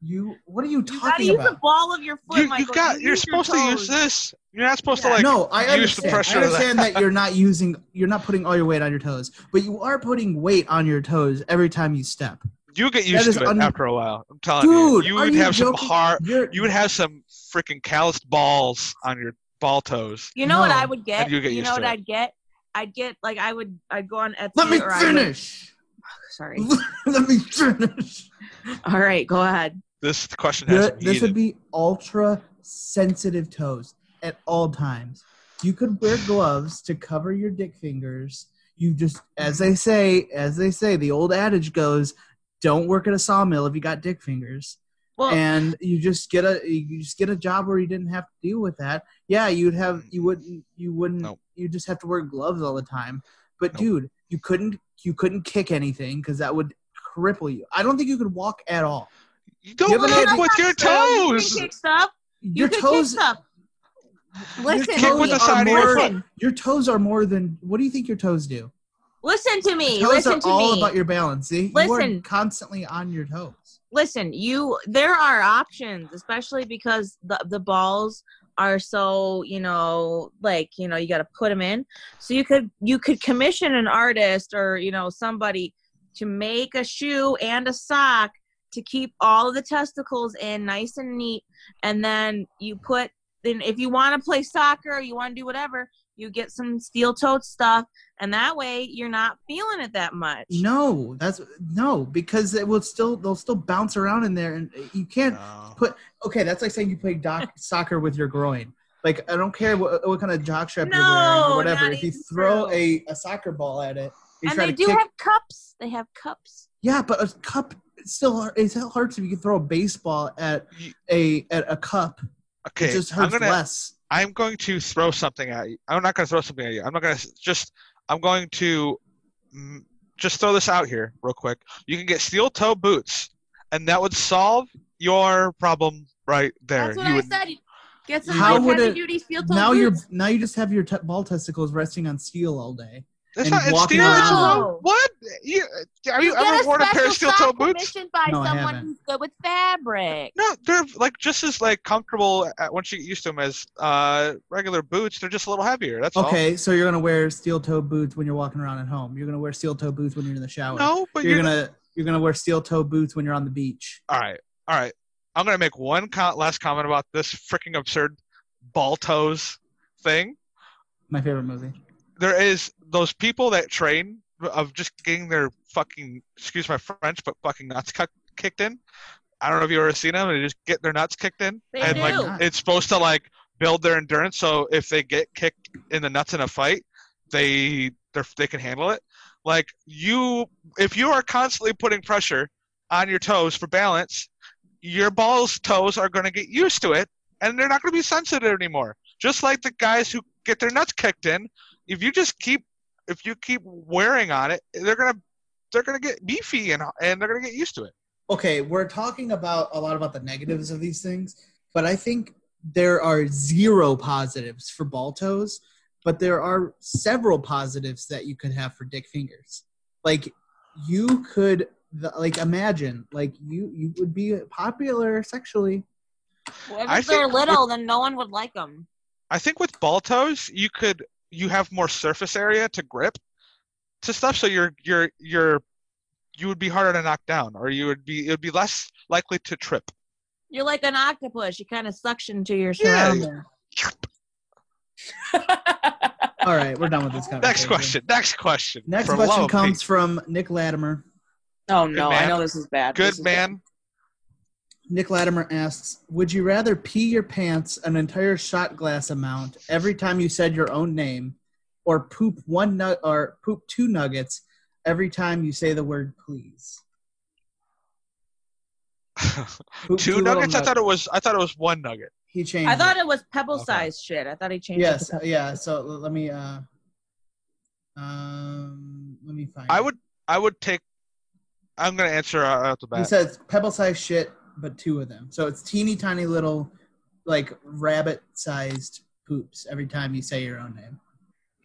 you what are you You gotta talking use the about? ball of your foot, You, you got. You You're use your supposed to use this. You're not supposed Yeah. to like. no, I use the understand. pressure I of that. that. you're not using, you're not putting all your weight on your toes, but you are putting weight on your toes every time you step. You get used is to it un- after a while. I'm telling Dude, you. You would you have some joking? hard. You're, You would have some freaking calloused balls on your ball toes. You know what I would get? And you get you used know what it. I'd get? I'd get like I would I'd go on Etsy let me or I would- finish. sorry. let me finish. All right, go ahead. This question has Th- this heated. would be ultra sensitive toes at all times. You could wear gloves to cover your dick fingers. You just, as they say, as they say, the old adage goes, "Don't work at a sawmill if you got dick fingers." Well, and you just get a you just get a job where you didn't have to deal with that. Yeah, you'd have you mm-hmm. wouldn't you wouldn't Nope. you just have to wear gloves all the time. But Nope. dude, you couldn't you couldn't kick anything because that would cripple you. I don't think you could walk at all. You don't You kick with your You toes. can kick stuff. You Your toes kick stuff. Listen your to toes with the me. are side of your more, Listen, your toes are more than what do you think your toes do? listen to me. toes Listen are to all me. about your balance. See, you Listen. are constantly on your toes. listen you there are options especially because the the balls are so you know like you know you got to put them in so you could you could commission an artist or you know somebody to make a shoe and a sock to keep all of the testicles in nice and neat and then you put then if you want to play soccer you want to do whatever you get some steel toed stuff and that way you're not feeling it that much No, that's no because it will still they'll still bounce around in there, and you can't. No. Okay, that's like saying you play doc, soccer with your groin. Like I don't care what, what kind of jock jockstrap you're wearing or whatever. If you throw true. a, a soccer ball at it, you and try they to do kick. have cups they have cups yeah, but a cup it's still hard- it still hurts if you can throw a baseball at a at a cup. Okay, it just I'm gonna less. I'm going to throw something at you. I'm not going to throw something at you. I'm not going to just. I'm going to mm, just throw this out here real quick. You can get steel toe boots, and that would solve your problem right there. That's what you I would. said. Get some How would heavy it- duty steel toe Now you're now you just have your t- ball testicles resting on steel all day. That's and not it's walking steel. around. No. What? You, have you, You ever worn a pair of steel toe boots? commissioned by No, I someone haven't. who's good with fabric. No, they're like just as like comfortable at, once you get used to them as uh, regular boots. They're just a little heavier. That's Okay, so you're gonna wear steel toe boots when you're walking around at home. You're gonna wear steel toe boots when you're in the shower. No, but you're, you're, gonna you're gonna wear steel toe boots when you're on the beach. All right, all right. I'm gonna make one co- last comment about this freaking absurd ball toes thing. My favorite movie. There is those people that train of just getting their fucking excuse my French, but fucking nuts cu- kicked in. I don't know if you ever seen them. They just get their nuts kicked in, They and do. like it's supposed to like build their endurance. So if they get kicked in the nuts in a fight, they they they can handle it. Like you, if you are constantly putting pressure on your toes for balance, your balls toes are going to get used to it, and they're not going to be sensitive anymore. Just like the guys who get their nuts kicked in, if you just keep if you keep wearing on it, they're gonna they're gonna get beefy and and they're gonna get used to it. Okay, we're talking about a lot about the negatives of these things, but I think there are zero positives for ball toes, but there are several positives that you could have for dick fingers. Like you could the, like imagine like you you would be popular sexually. Well, if I they're think little, then no one would like them. I think with ball toes, you could you have more surface area to grip to stuff, so you're you're you're you would be harder to knock down, or you would be it would be less likely to trip. You're like an octopus. You kind of suction to your Yeah. surroundings. All right, we're done with this conversation. Next question. Next question. Next question comes Pete. from Nick Latimer. oh no, I know this is bad. Good is man. Nick Latimer asks, "Would you rather pee your pants an entire shot glass amount every time you said your own name, or poop one nut or poop two nuggets every time you say the word please?" Poop Two little nuggets. I thought it was. I thought it was one nugget. he changed. I thought it. it was pebble Okay. sized shit. I thought he changed Yes, it. to yeah. So let me uh, um, let me find. I it. would. I would take. I'm gonna answer uh, out the back. He bat. says pebble sized shit, but two of them. So it's teeny tiny little, like rabbit sized poops every time you say your own name,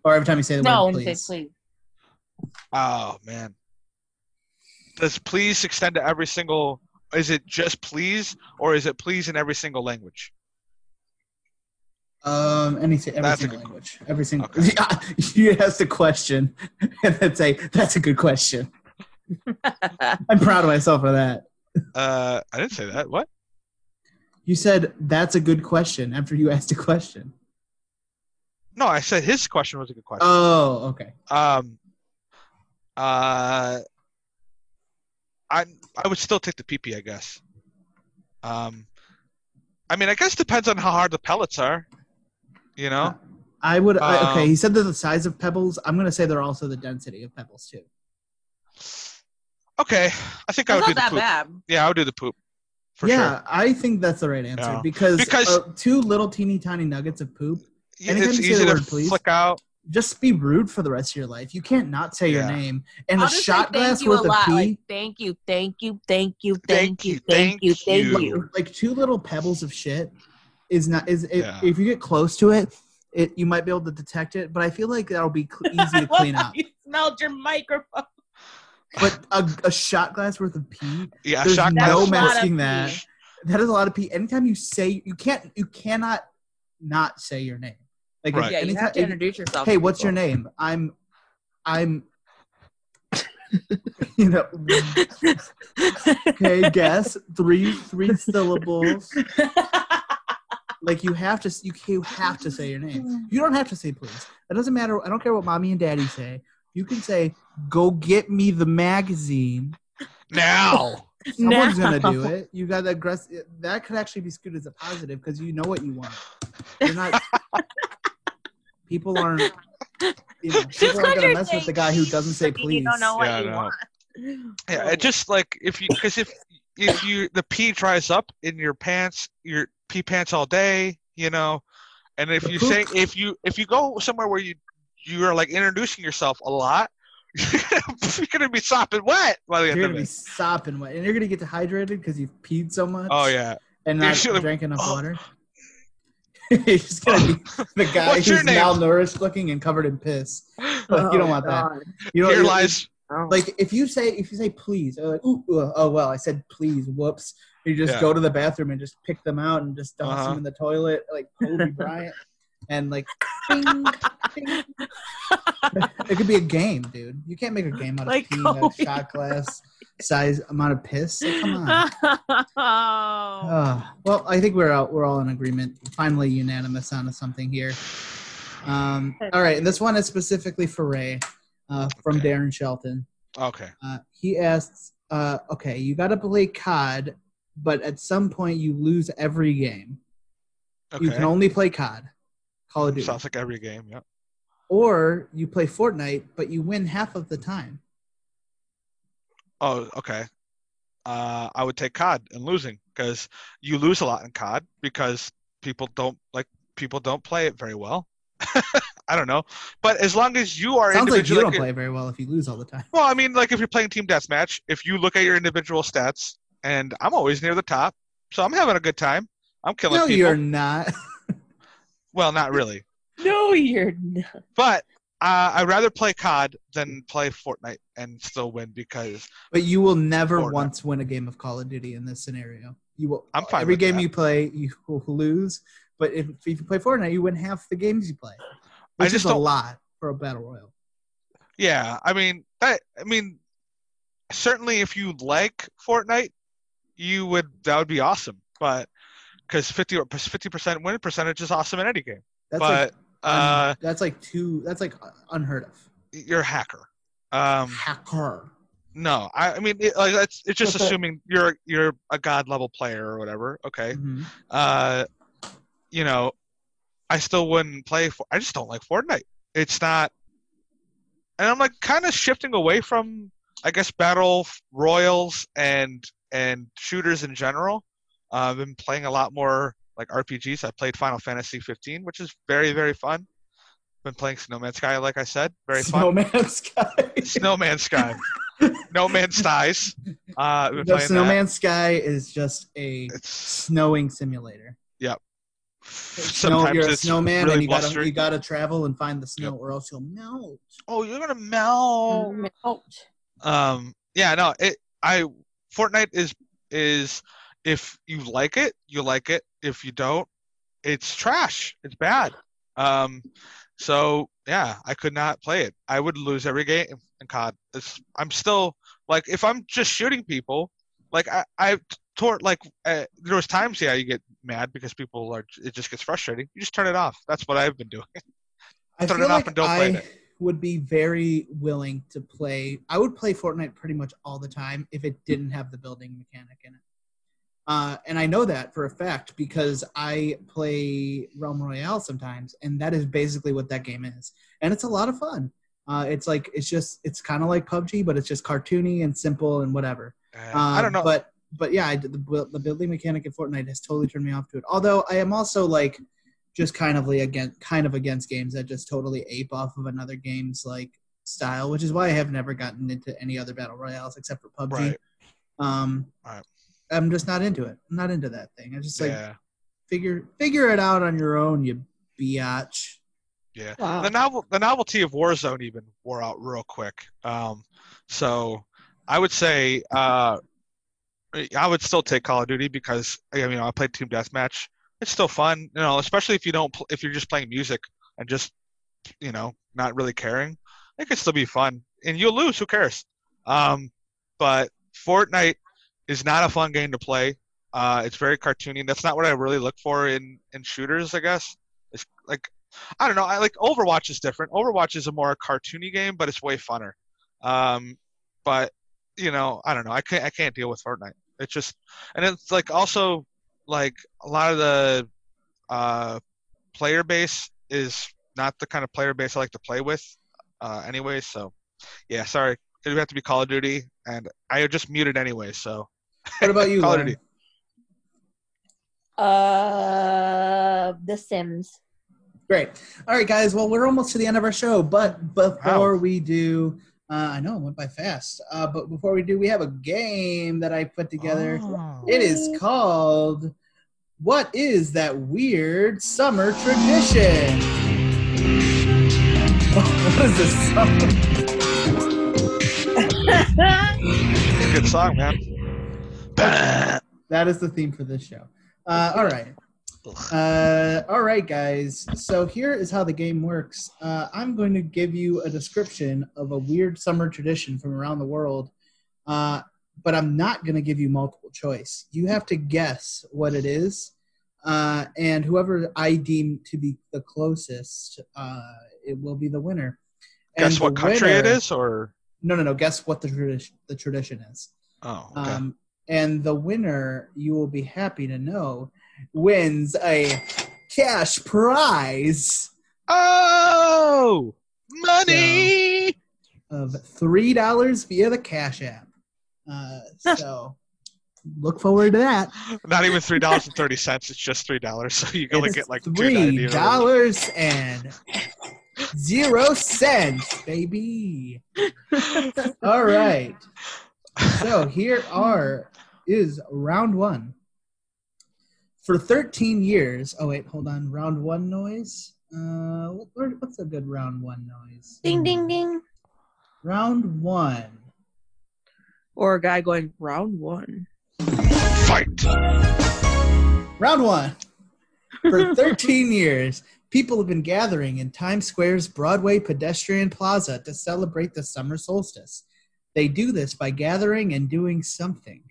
or every time you say the No, word and say please. please. Oh man. Does please extend to every single? Is it just please, or is it please in every single language? Um, any every That's single good language, every single. Okay. Yeah, you ask the question, and then say that's a good question. I'm proud of myself for that. Uh, I didn't say that. What? You said that's a good question after you asked a question. No, I said his question was a good question. Oh, okay. Um, uh, I I would still take the PP, I guess. Um, I mean, I guess depends on how hard the pellets are. You know, I would. I, okay, Um, he said they're the size of pebbles. I'm gonna say they're also the density of pebbles too. Okay. I think I That's would do the that poop. bad. Yeah, I would do the poop. For yeah, sure. I think that's the right answer Yeah. because, Because- uh, two little teeny tiny nuggets of poop. Yeah, it's you easy the to word please. flick out. Just be rude for the rest of your life. You can't not say your name. And I'll a just shot say thank glass you worth a of pee, Like, thank you, thank you, thank you, Thank thank you, you, thank you, thank thank you. you. like two little pebbles of shit, is not is if, Yeah. if you get close to it, it you might be able to detect it. But I feel like that'll be cl- easy to clean up. You smelled your microphone. But a, a shot glass worth of pee, Yeah, There's shot no glass. That's not a masking that. that is a lot of pee. Anytime you say you can't, you cannot not say your name. Like Right. Yeah, you have to introduce yourself. hey, to what's your name? I'm, I'm. you know, okay, guess three three syllables. Like you have to, you you have to say your name. You don't have to say please. It doesn't matter. I don't care what mommy and daddy say. You can say, "Go get me the magazine." Now. Someone's Now. gonna do it. You got aggressive. That could actually be skewed as a positive because you know what you want. You're not. people aren't. You know, people aren't 'cause gonna mess with the guy who doesn't say please, please. You don't know what Yeah, you know. want. Yeah, it just like if you because if if you the pee dries up in your pants, your pee pants all day, you know, and if The you say if you if you go somewhere where you you are like introducing yourself a lot, you're gonna, you're gonna be sopping wet by the end You're of gonna be it. sopping wet, and you're gonna get dehydrated because you've peed so much. Oh yeah, and You're not just drank enough oh. water. You're gonna be the guy What's who's name? malnourished looking and covered in piss. Like, Oh, you don't want that. You don't. here lies. Like if you say if you say please, like ooh, ooh, oh well, I said please. Whoops. You just Yeah. go to the bathroom and just pick them out and just dump Uh-huh. them in the toilet like Kobe Bryant, and like ding, ding. it could be a game, dude. You can't make a game out of Like peeing a Kobe shot glass size amount of piss. Like, come on. oh. Uh, well, I think we're all, we're all in agreement. Finally, unanimous on something here. Um, all right, and this one is specifically for Ray, uh, from Okay. Darren Shelton. Okay. Uh, he asks, uh, "Okay, you got to play COD, but at some point you lose every game. Okay. You can only play COD, Call of Duty, Sounds like every game. Yeah. or you play Fortnite, but you win half of the time. Oh, okay. Uh, I would take COD and losing because you lose a lot in COD because people don't like people don't play it very well. I don't know, but as long as you are Sounds like you don't play very well if you lose all the time. well, I mean, like if you're playing team deathmatch, if you look at your individual stats, and I'm always near the top, so I'm having a good time. I'm killing people. No, people. you're not. Well, not really, No, you're not. but uh, I'd rather play COD than play Fortnite and still win because But you will never Fortnite. once win a game of Call of Duty in this scenario. You will. I'm fine Every with game that. you play, you will lose. But if, if you play Fortnite, you win half the games you play, I which just is a don't- lot for a battle royal. Yeah, I mean that. I mean, certainly if you like Fortnite, you would that would be awesome. But because 50 or 50 percent win percentage is awesome in any game. That's but like uh, that's like two. That's like unheard of. you're a hacker. Um, Hacker. no, I, I mean it, like that's it's just assuming you're you're a god level player or whatever. Okay. Mhm. Uh, you know, I still wouldn't play. For, I just don't like Fortnite. It's not, and I'm like kind of shifting away from, I guess, battle royals and and shooters in general. Uh, I've been playing a lot more like RPGs. I played Final Fantasy 15, which is very very fun. Been playing Snowman Sky, like I said, very fun. Snowman Sky. Snowman Sky, No Man's Skies. Uh, I've been the playing Snowman Sky is just a. It's snowing simulator. Snow, sometimes you're a it's snowman really and you gotta you gotta travel and find the snow, Yep. or else you'll melt. oh, you're gonna melt. Oh. Um, yeah, no, it. I Fortnite is is if you like it, you like it. If you don't, it's trash. It's bad. Um, so yeah, I could not play it. I would lose every game in COD. It's, I'm still like if I'm just shooting people, like I I toward like uh, there was times yeah you get mad because people are it just gets frustrating. You just turn it off. That's what I've been doing. I Turn it off like and don't I play it. would be very willing to play. I would play Fortnite pretty much all the time if it didn't have the building mechanic in it. Uh, and I know that for a fact because I play Realm Royale sometimes, and that is basically what that game is, and it's a lot of fun. Uh, it's like it's just it's kind of like PUBG, but it's just cartoony and simple and whatever. Uh, I don't Um, know. But but yeah, I did the the building mechanic in Fortnite has totally turned me off to it. Although I am also like just kind of like against kind of against games that just totally ape off of another game's like style, which is why I have never gotten into any other battle royales except for PUBG. Right. Um, Right. I'm just not into it. I'm not into that thing. I just like yeah. figure figure it out on your own, you biatch. Yeah. Wow. The novel, the novelty of Warzone even wore out real quick. Um, so I would say uh, I would still take Call of Duty because I mean I played Team Deathmatch. It's still fun, you know, especially if you don't pl- if you're just playing music and just you know not really caring. It could still be fun, and you'll lose. Who cares? Um, but Fortnite is not a fun game to play. Uh, it's very cartoony. That's not what I really look for in in shooters. I guess it's like I don't know. I like Overwatch is different. Overwatch is a more cartoony game, but it's way funner. Um, but you know, I don't know. I can't I can't deal with Fortnite. It's just and it's like also like a lot of the uh, player base is not the kind of player base I like to play with. Uh, anyway, so yeah, sorry. It would have to be Call of Duty, and I just muted anyway. So What about you, Call of Lauren? Duty. Uh, The Sims. Great. All right, guys. Well, we're almost to the end of our show, but before we do, uh, I know it went by fast. Uh, but before we do, we have a game that I put together. Oh. It is called "What Is That Weird Summer Tradition?" what is this song? It's a good song, man. That is the theme for this show. Uh, all right. Uh, all right, guys. So here is how the game works. Uh, I'm going to give you a description of a weird summer tradition from around the world, uh, but I'm not going to give you multiple choice. You have to guess what it is, uh, and whoever I deem to be the closest, uh, it will be the winner. And Guess what country it winner- is, or No, no, no. Guess what the tradition the tradition is. oh, okay. Um, and the winner, you will be happy to know, wins a cash prize oh, money. of three dollars via the Cash App. Uh, so look forward to that. Not even three dollars and thirty cents. It's just three dollars. So you can only It's get like three dollars and zero cents, baby. All right. So here are is round one. For 13 years. Oh wait, hold on. Round one noise. Uh, what's a good round one noise? Ding, ding, ding. Round one. or a guy going round one. Fight. Round one. For 13 years, people have been gathering in Times Square's Broadway pedestrian plaza to celebrate the summer solstice. They do this by gathering and doing something.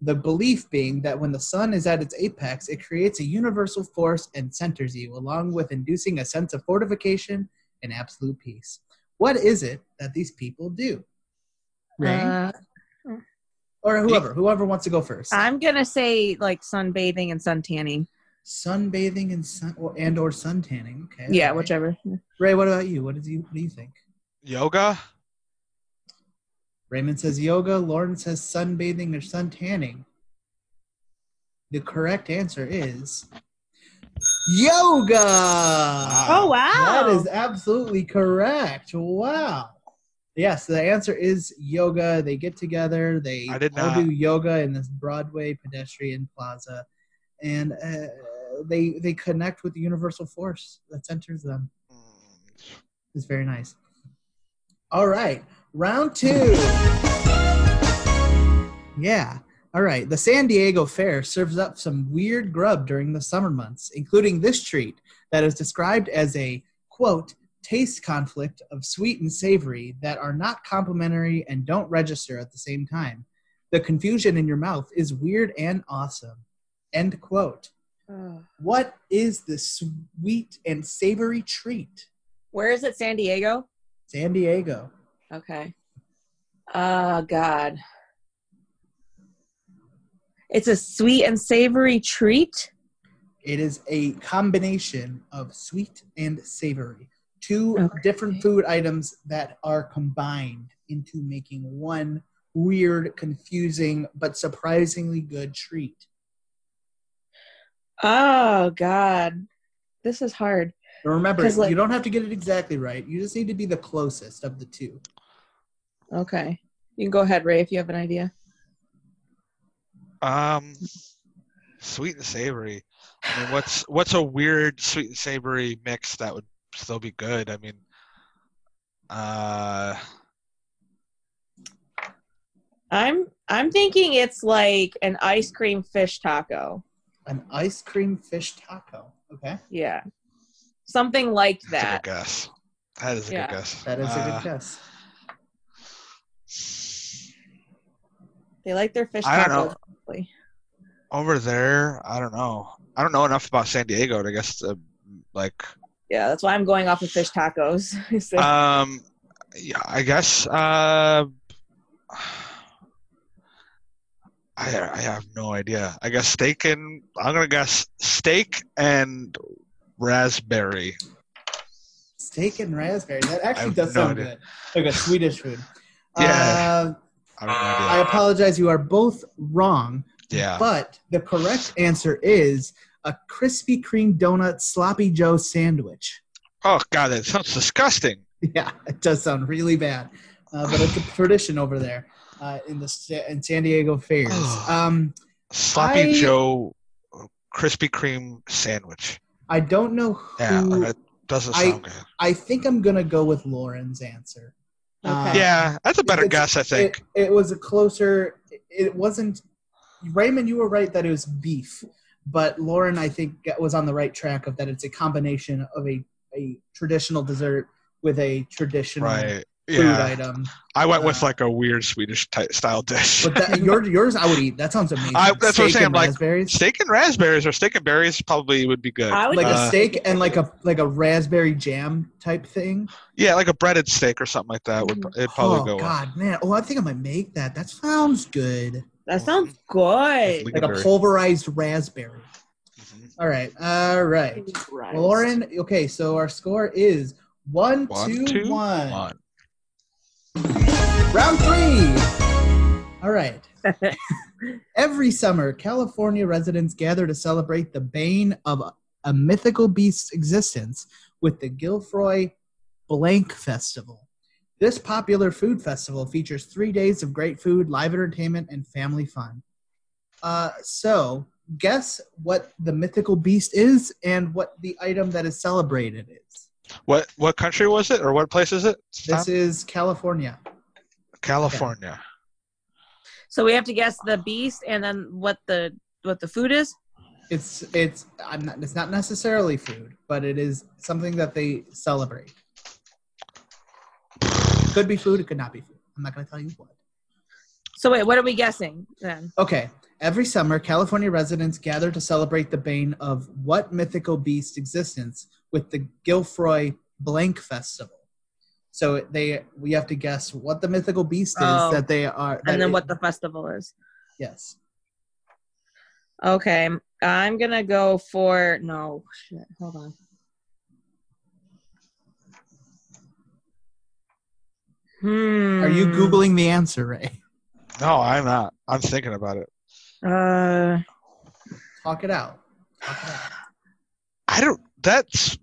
The belief being that when the sun is at its apex, it creates a universal force and centers you, along with inducing a sense of fortification and absolute peace. What is it that these people do? Ray? Uh, or whoever, whoever wants to go first. I'm gonna say like sunbathing and sun tanning. sunbathing and sun or and or sun tanning. Okay. Yeah, all right. whichever. Ray, what about you? What does you what do you think? Yoga. Raymond says yoga. Lauren says sunbathing or sun tanning. The correct answer is yoga. Oh, wow. That is absolutely correct. Wow. Yes, the answer is yoga. They get together. They I did all do yoga in this Broadway pedestrian plaza, and uh, they they connect with the universal force that centers them. It's very nice. All right, round two. Yeah. All right. The San Diego Fair serves up some weird grub during the summer months, including this treat that is described as a quote taste conflict of sweet and savory that are not complementary and don't register at the same time. The confusion in your mouth is weird and awesome. End quote. What is the sweet and savory treat? Where is it? San Diego. San Diego. Okay. Oh God. It's a sweet and savory treat. It is a combination of sweet and savory. Two Okay. different food items that are combined into making one weird, confusing, but surprisingly good treat? Oh God, this is hard. Remember, like- you don't have to get it exactly right. You just need to be the closest of the two. Okay, you can go ahead, Ray, if you have an idea. Um, sweet and savory. I mean, what's what's a weird sweet and savory mix that would still be good? I mean, uh, I'm I'm thinking it's like an ice cream fish taco. An ice cream fish taco. Okay, Yeah, something like that's a that. good guess. That is a Yeah. good guess. that is a Uh, good guess. They like their fish I don't tacos. know. probably. Over there, I don't know. I don't know enough about San Diego to guess. The, like, Yeah, that's why I'm going off of fish tacos. So- um, yeah, I guess. Uh, I I have no idea. I guess steak and I'm gonna guess steak and raspberry. Steak and raspberry. That actually does no sound idea. good. Like a Swedish food. Yeah. Uh, I I apologize. You are both wrong. Yeah. But the correct answer is a Krispy Kreme donut sloppy Joe sandwich. Oh God, that sounds disgusting. Yeah, it does sound really bad, uh, but it's a tradition over there uh, in the in San Diego fairs. Um, Sloppy I- Joe Krispy Kreme sandwich. I don't know who. Yeah, that doesn't I- sound good. I think I'm gonna go with Lauren's answer. Okay. Yeah, that's a better it's- guess, I think. It, it was a closer. It wasn't. Raymond, you were right that it was beef, but Lauren, I think, was on the right track of that. It's a combination of a a traditional dessert with a traditional right. Food Yeah. item. I went with Uh, like a weird Swedish type style dish. But that, your, yours, I would eat. That sounds amazing. I- that's what I'm saying, and like, raspberries. steak and raspberries or steak and berries probably would be good. I would like Uh, a steak and like a like a raspberry jam type thing. Yeah, like a breaded steak or something like that would it'd probably oh go. well. God, man! Oh, I think I might make that. That sounds good. That sounds good. Like a pulverized raspberry. Mhm. All right, all right. Christ. Lauren, okay, so our score is one, One, two, two, one. One. Round three. All right. Every summer, California residents gather to celebrate the bane of a mythical beast's existence with the Gilfroy Blank Festival. This popular food festival features three days of great food, live entertainment, and family fun. Uh, so, guess what the mythical beast is and what the item that is celebrated is. What what country was it or what place is it? This Tom? is California. California. So we have to guess the beast and then what the what the food is. It's it's I'm not, it's not necessarily food, but it is something that they celebrate. It could be food, it could not be food. I'm not going to tell you what. So wait, what are we guessing then? Okay. Every summer, California residents gather to celebrate the bane of what mythical beast existence with the Gilfroy Blank Festival. So they we have to guess what the mythical beast is Oh. that they are. that And then it- what the festival is. Yes. Okay, I'm gonna go for no shit. Hold on. Hmm. Are you googling the answer, Ray? No, I'm not. I'm thinking about it. Uh, Talk it out. Talk it out. I don't. That's.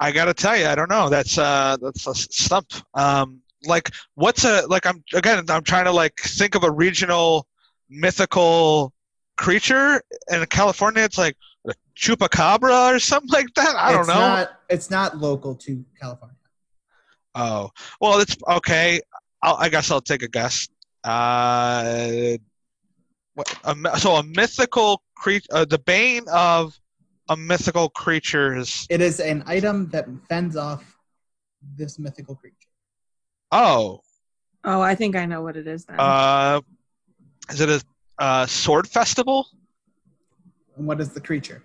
I gotta tell you, I don't know. That's uh, that's a stump. Um, like what's a like? I'm again. I'm trying to like think of a regional mythical creature. And in California, it's like a chupacabra or something like that. I don't it's know. Not, it's not local to California. Oh, well, it's okay. I'll, I guess I'll take a guess. Uh, what, a, so a mythical creature, uh, the bane of a mythical creature's. It is an item that fends off this mythical creature. Oh, oh, I think I know what it is then. uh, is it a uh, sword festival? And what is the creature?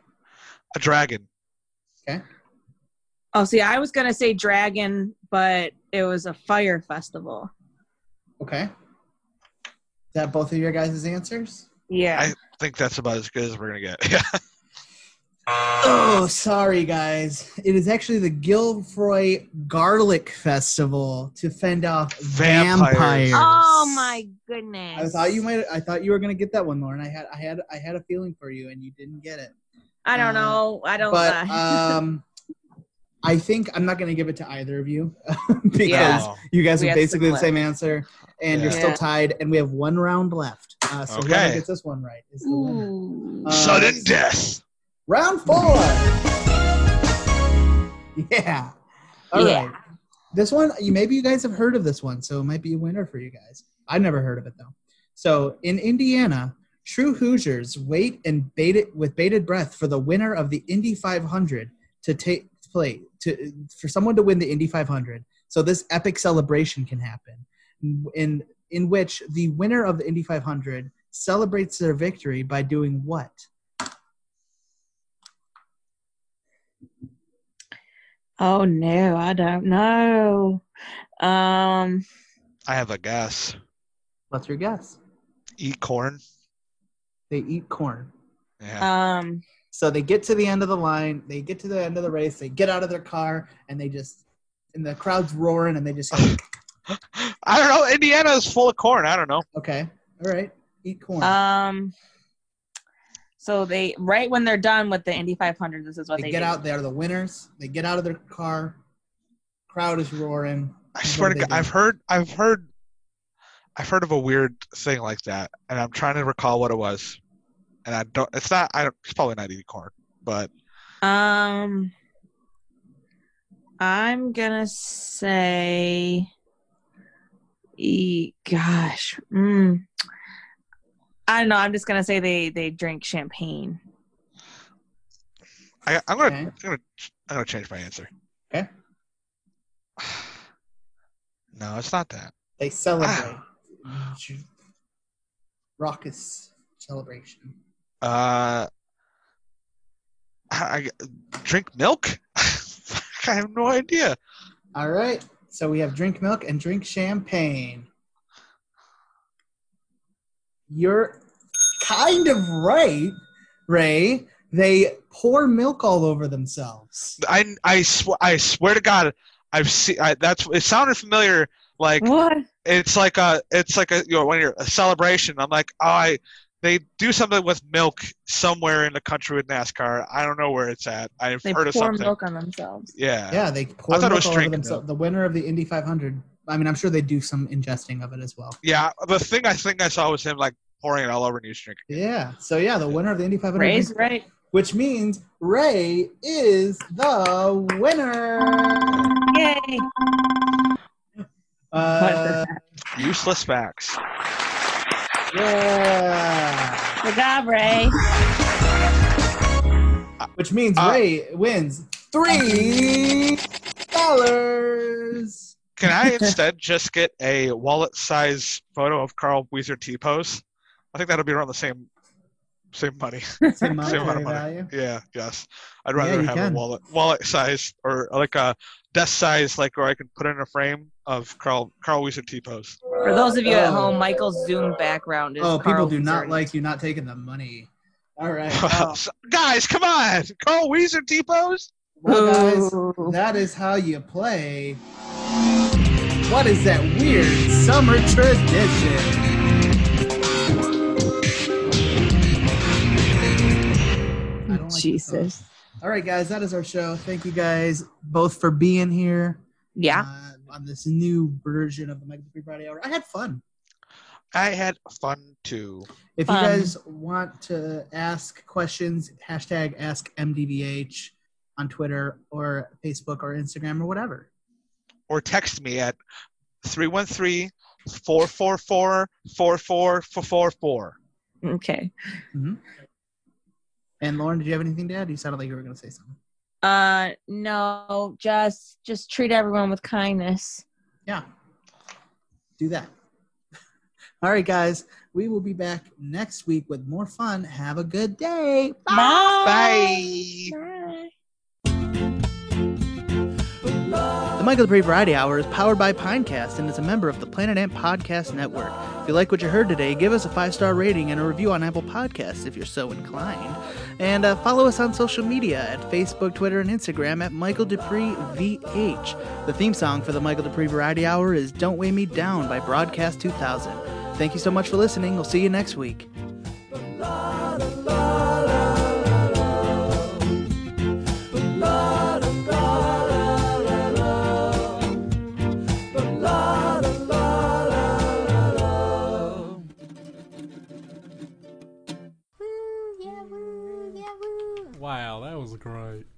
A dragon. Okay. oh, see, I was gonna say dragon, but it was a fire festival. Okay. Is that both of your guys' answers? Yeah. I think that's about as good as we're gonna get. Yeah. Oh, sorry, guys. It is actually the Gilfroy Garlic Festival to fend off Vampires. vampires. Oh my goodness. I thought you might. I thought you were gonna get that one, Lauren. I had. I had. I had a feeling for you, and you didn't get it. I don't uh, know. I don't. But uh, um, I think I'm not gonna give it to either of you because Yeah. You guys We are have basically the same answer, and you're still tied, and we have one round left. Uh, so whoever Okay. gets this one right is the winner. ooh. Uh, Sudden death. Round four. Yeah. All right. Yeah. This one, you maybe you guys have heard of this one, so it might be a winner for you guys. I never heard of it though. So in Indiana, true Hoosiers wait and baited with bated breath for the winner of the Indy 500 to take play to for someone to win the Indy 500. So this epic celebration can happen, in in which the winner of the Indy 500 celebrates their victory by doing what? Oh no, I don't know. Um, I have a guess. What's your guess? Eat corn. They eat corn. Yeah. um, So they get to the end of the line, they get to the end of the race, they get out of their car, and they just, and the crowd's roaring, and they just, I don't know. Indiana is full of corn. I don't know. okay, all right, eat corn. um. So they right when they're done with the Indy 500, this is what they they, get do. out, they are the winners. They get out of their car, crowd is roaring. I swear to God, do. I've heard, I've heard, I've heard of a weird thing like that, and I'm trying to recall what it was. And I don't. It's not. I don't. It's probably not eating corn, but Um, I'm gonna say, e- gosh, mm, I don't know. I'm just gonna say they they drink champagne. I, I'm gonna, Okay. I'm gonna, I'm gonna change my answer. Okay. No, it's not that. They celebrate. Raucous celebration. Uh, I, I drink milk. I have no idea. All right, so we have drink milk and drink champagne. You're kind of right, Ray. They pour milk all over themselves. I, I, sw- I swear to God, I've seen. I, that's. It sounded familiar. Like What? it's like a it's like a you know when you're a celebration i'm like oh, i they do something with milk somewhere in the country with nascar i don't know where it's at i've They heard of something. They pour milk on themselves. yeah Yeah, they pour I thought it milk was all over themselves. milk. The winner of the Indy 500. I mean, I'm sure they do some ingesting of it as well. yeah the thing i think i saw was him like pouring it all over and he's drinking Yeah. So yeah, the winner of the Indy 500, Ray's right. which means Ray is the winner. Yay! Uh, useless facts yeah. Good job, Ray. Which means Uh, Ray wins three dollars. Can i instead just get a wallet size photo of carl wheezer t-pose i think that'll be around the same same money Same Same amount of money. value. yeah yes i'd rather you have can. a wallet wallet size or like a desk size like where i can put in a frame of carl carl wheezer t-pose For those of you at Oh. home, Michael's Zoom background is Oh, people Carl do not like you not taking the money. All right. Uh, Guys, come on! Carl Wheezer T-pose? well, guys, that is how you play. What is that weird summer tradition? Like Jesus. All right, guys, that is our show. Thank you guys both for being here. Yeah. uh, on this new version of the Mega Free Friday Hour. I had fun. I had fun too. If you guys want to ask questions, hashtag ask MDVH on Twitter or Facebook or Instagram or whatever. Or text me at 313 444 4444. Okay. And Lauren, did you have anything to add? You sounded like you were going to say something. Uh, no, just just treat everyone with kindness. Yeah. Do that. All right, guys. We will be back next week with more fun. Have a good day. Bye. Bye. Bye. La The Michael Duprey Variety Hour is powered by Pinecast and is a member of the Planet Ant Podcast Network. If you like what you heard today, give us a five star rating and a review on Apple Podcasts if you're so inclined. And uh, follow us on social media at Facebook, Twitter, and Instagram at Michael Duprey VH. The theme song for the Michael Duprey Variety Hour is Don't Weigh Me Down by Broadcast 2000. Thank you so much for listening. We'll see you next week. great.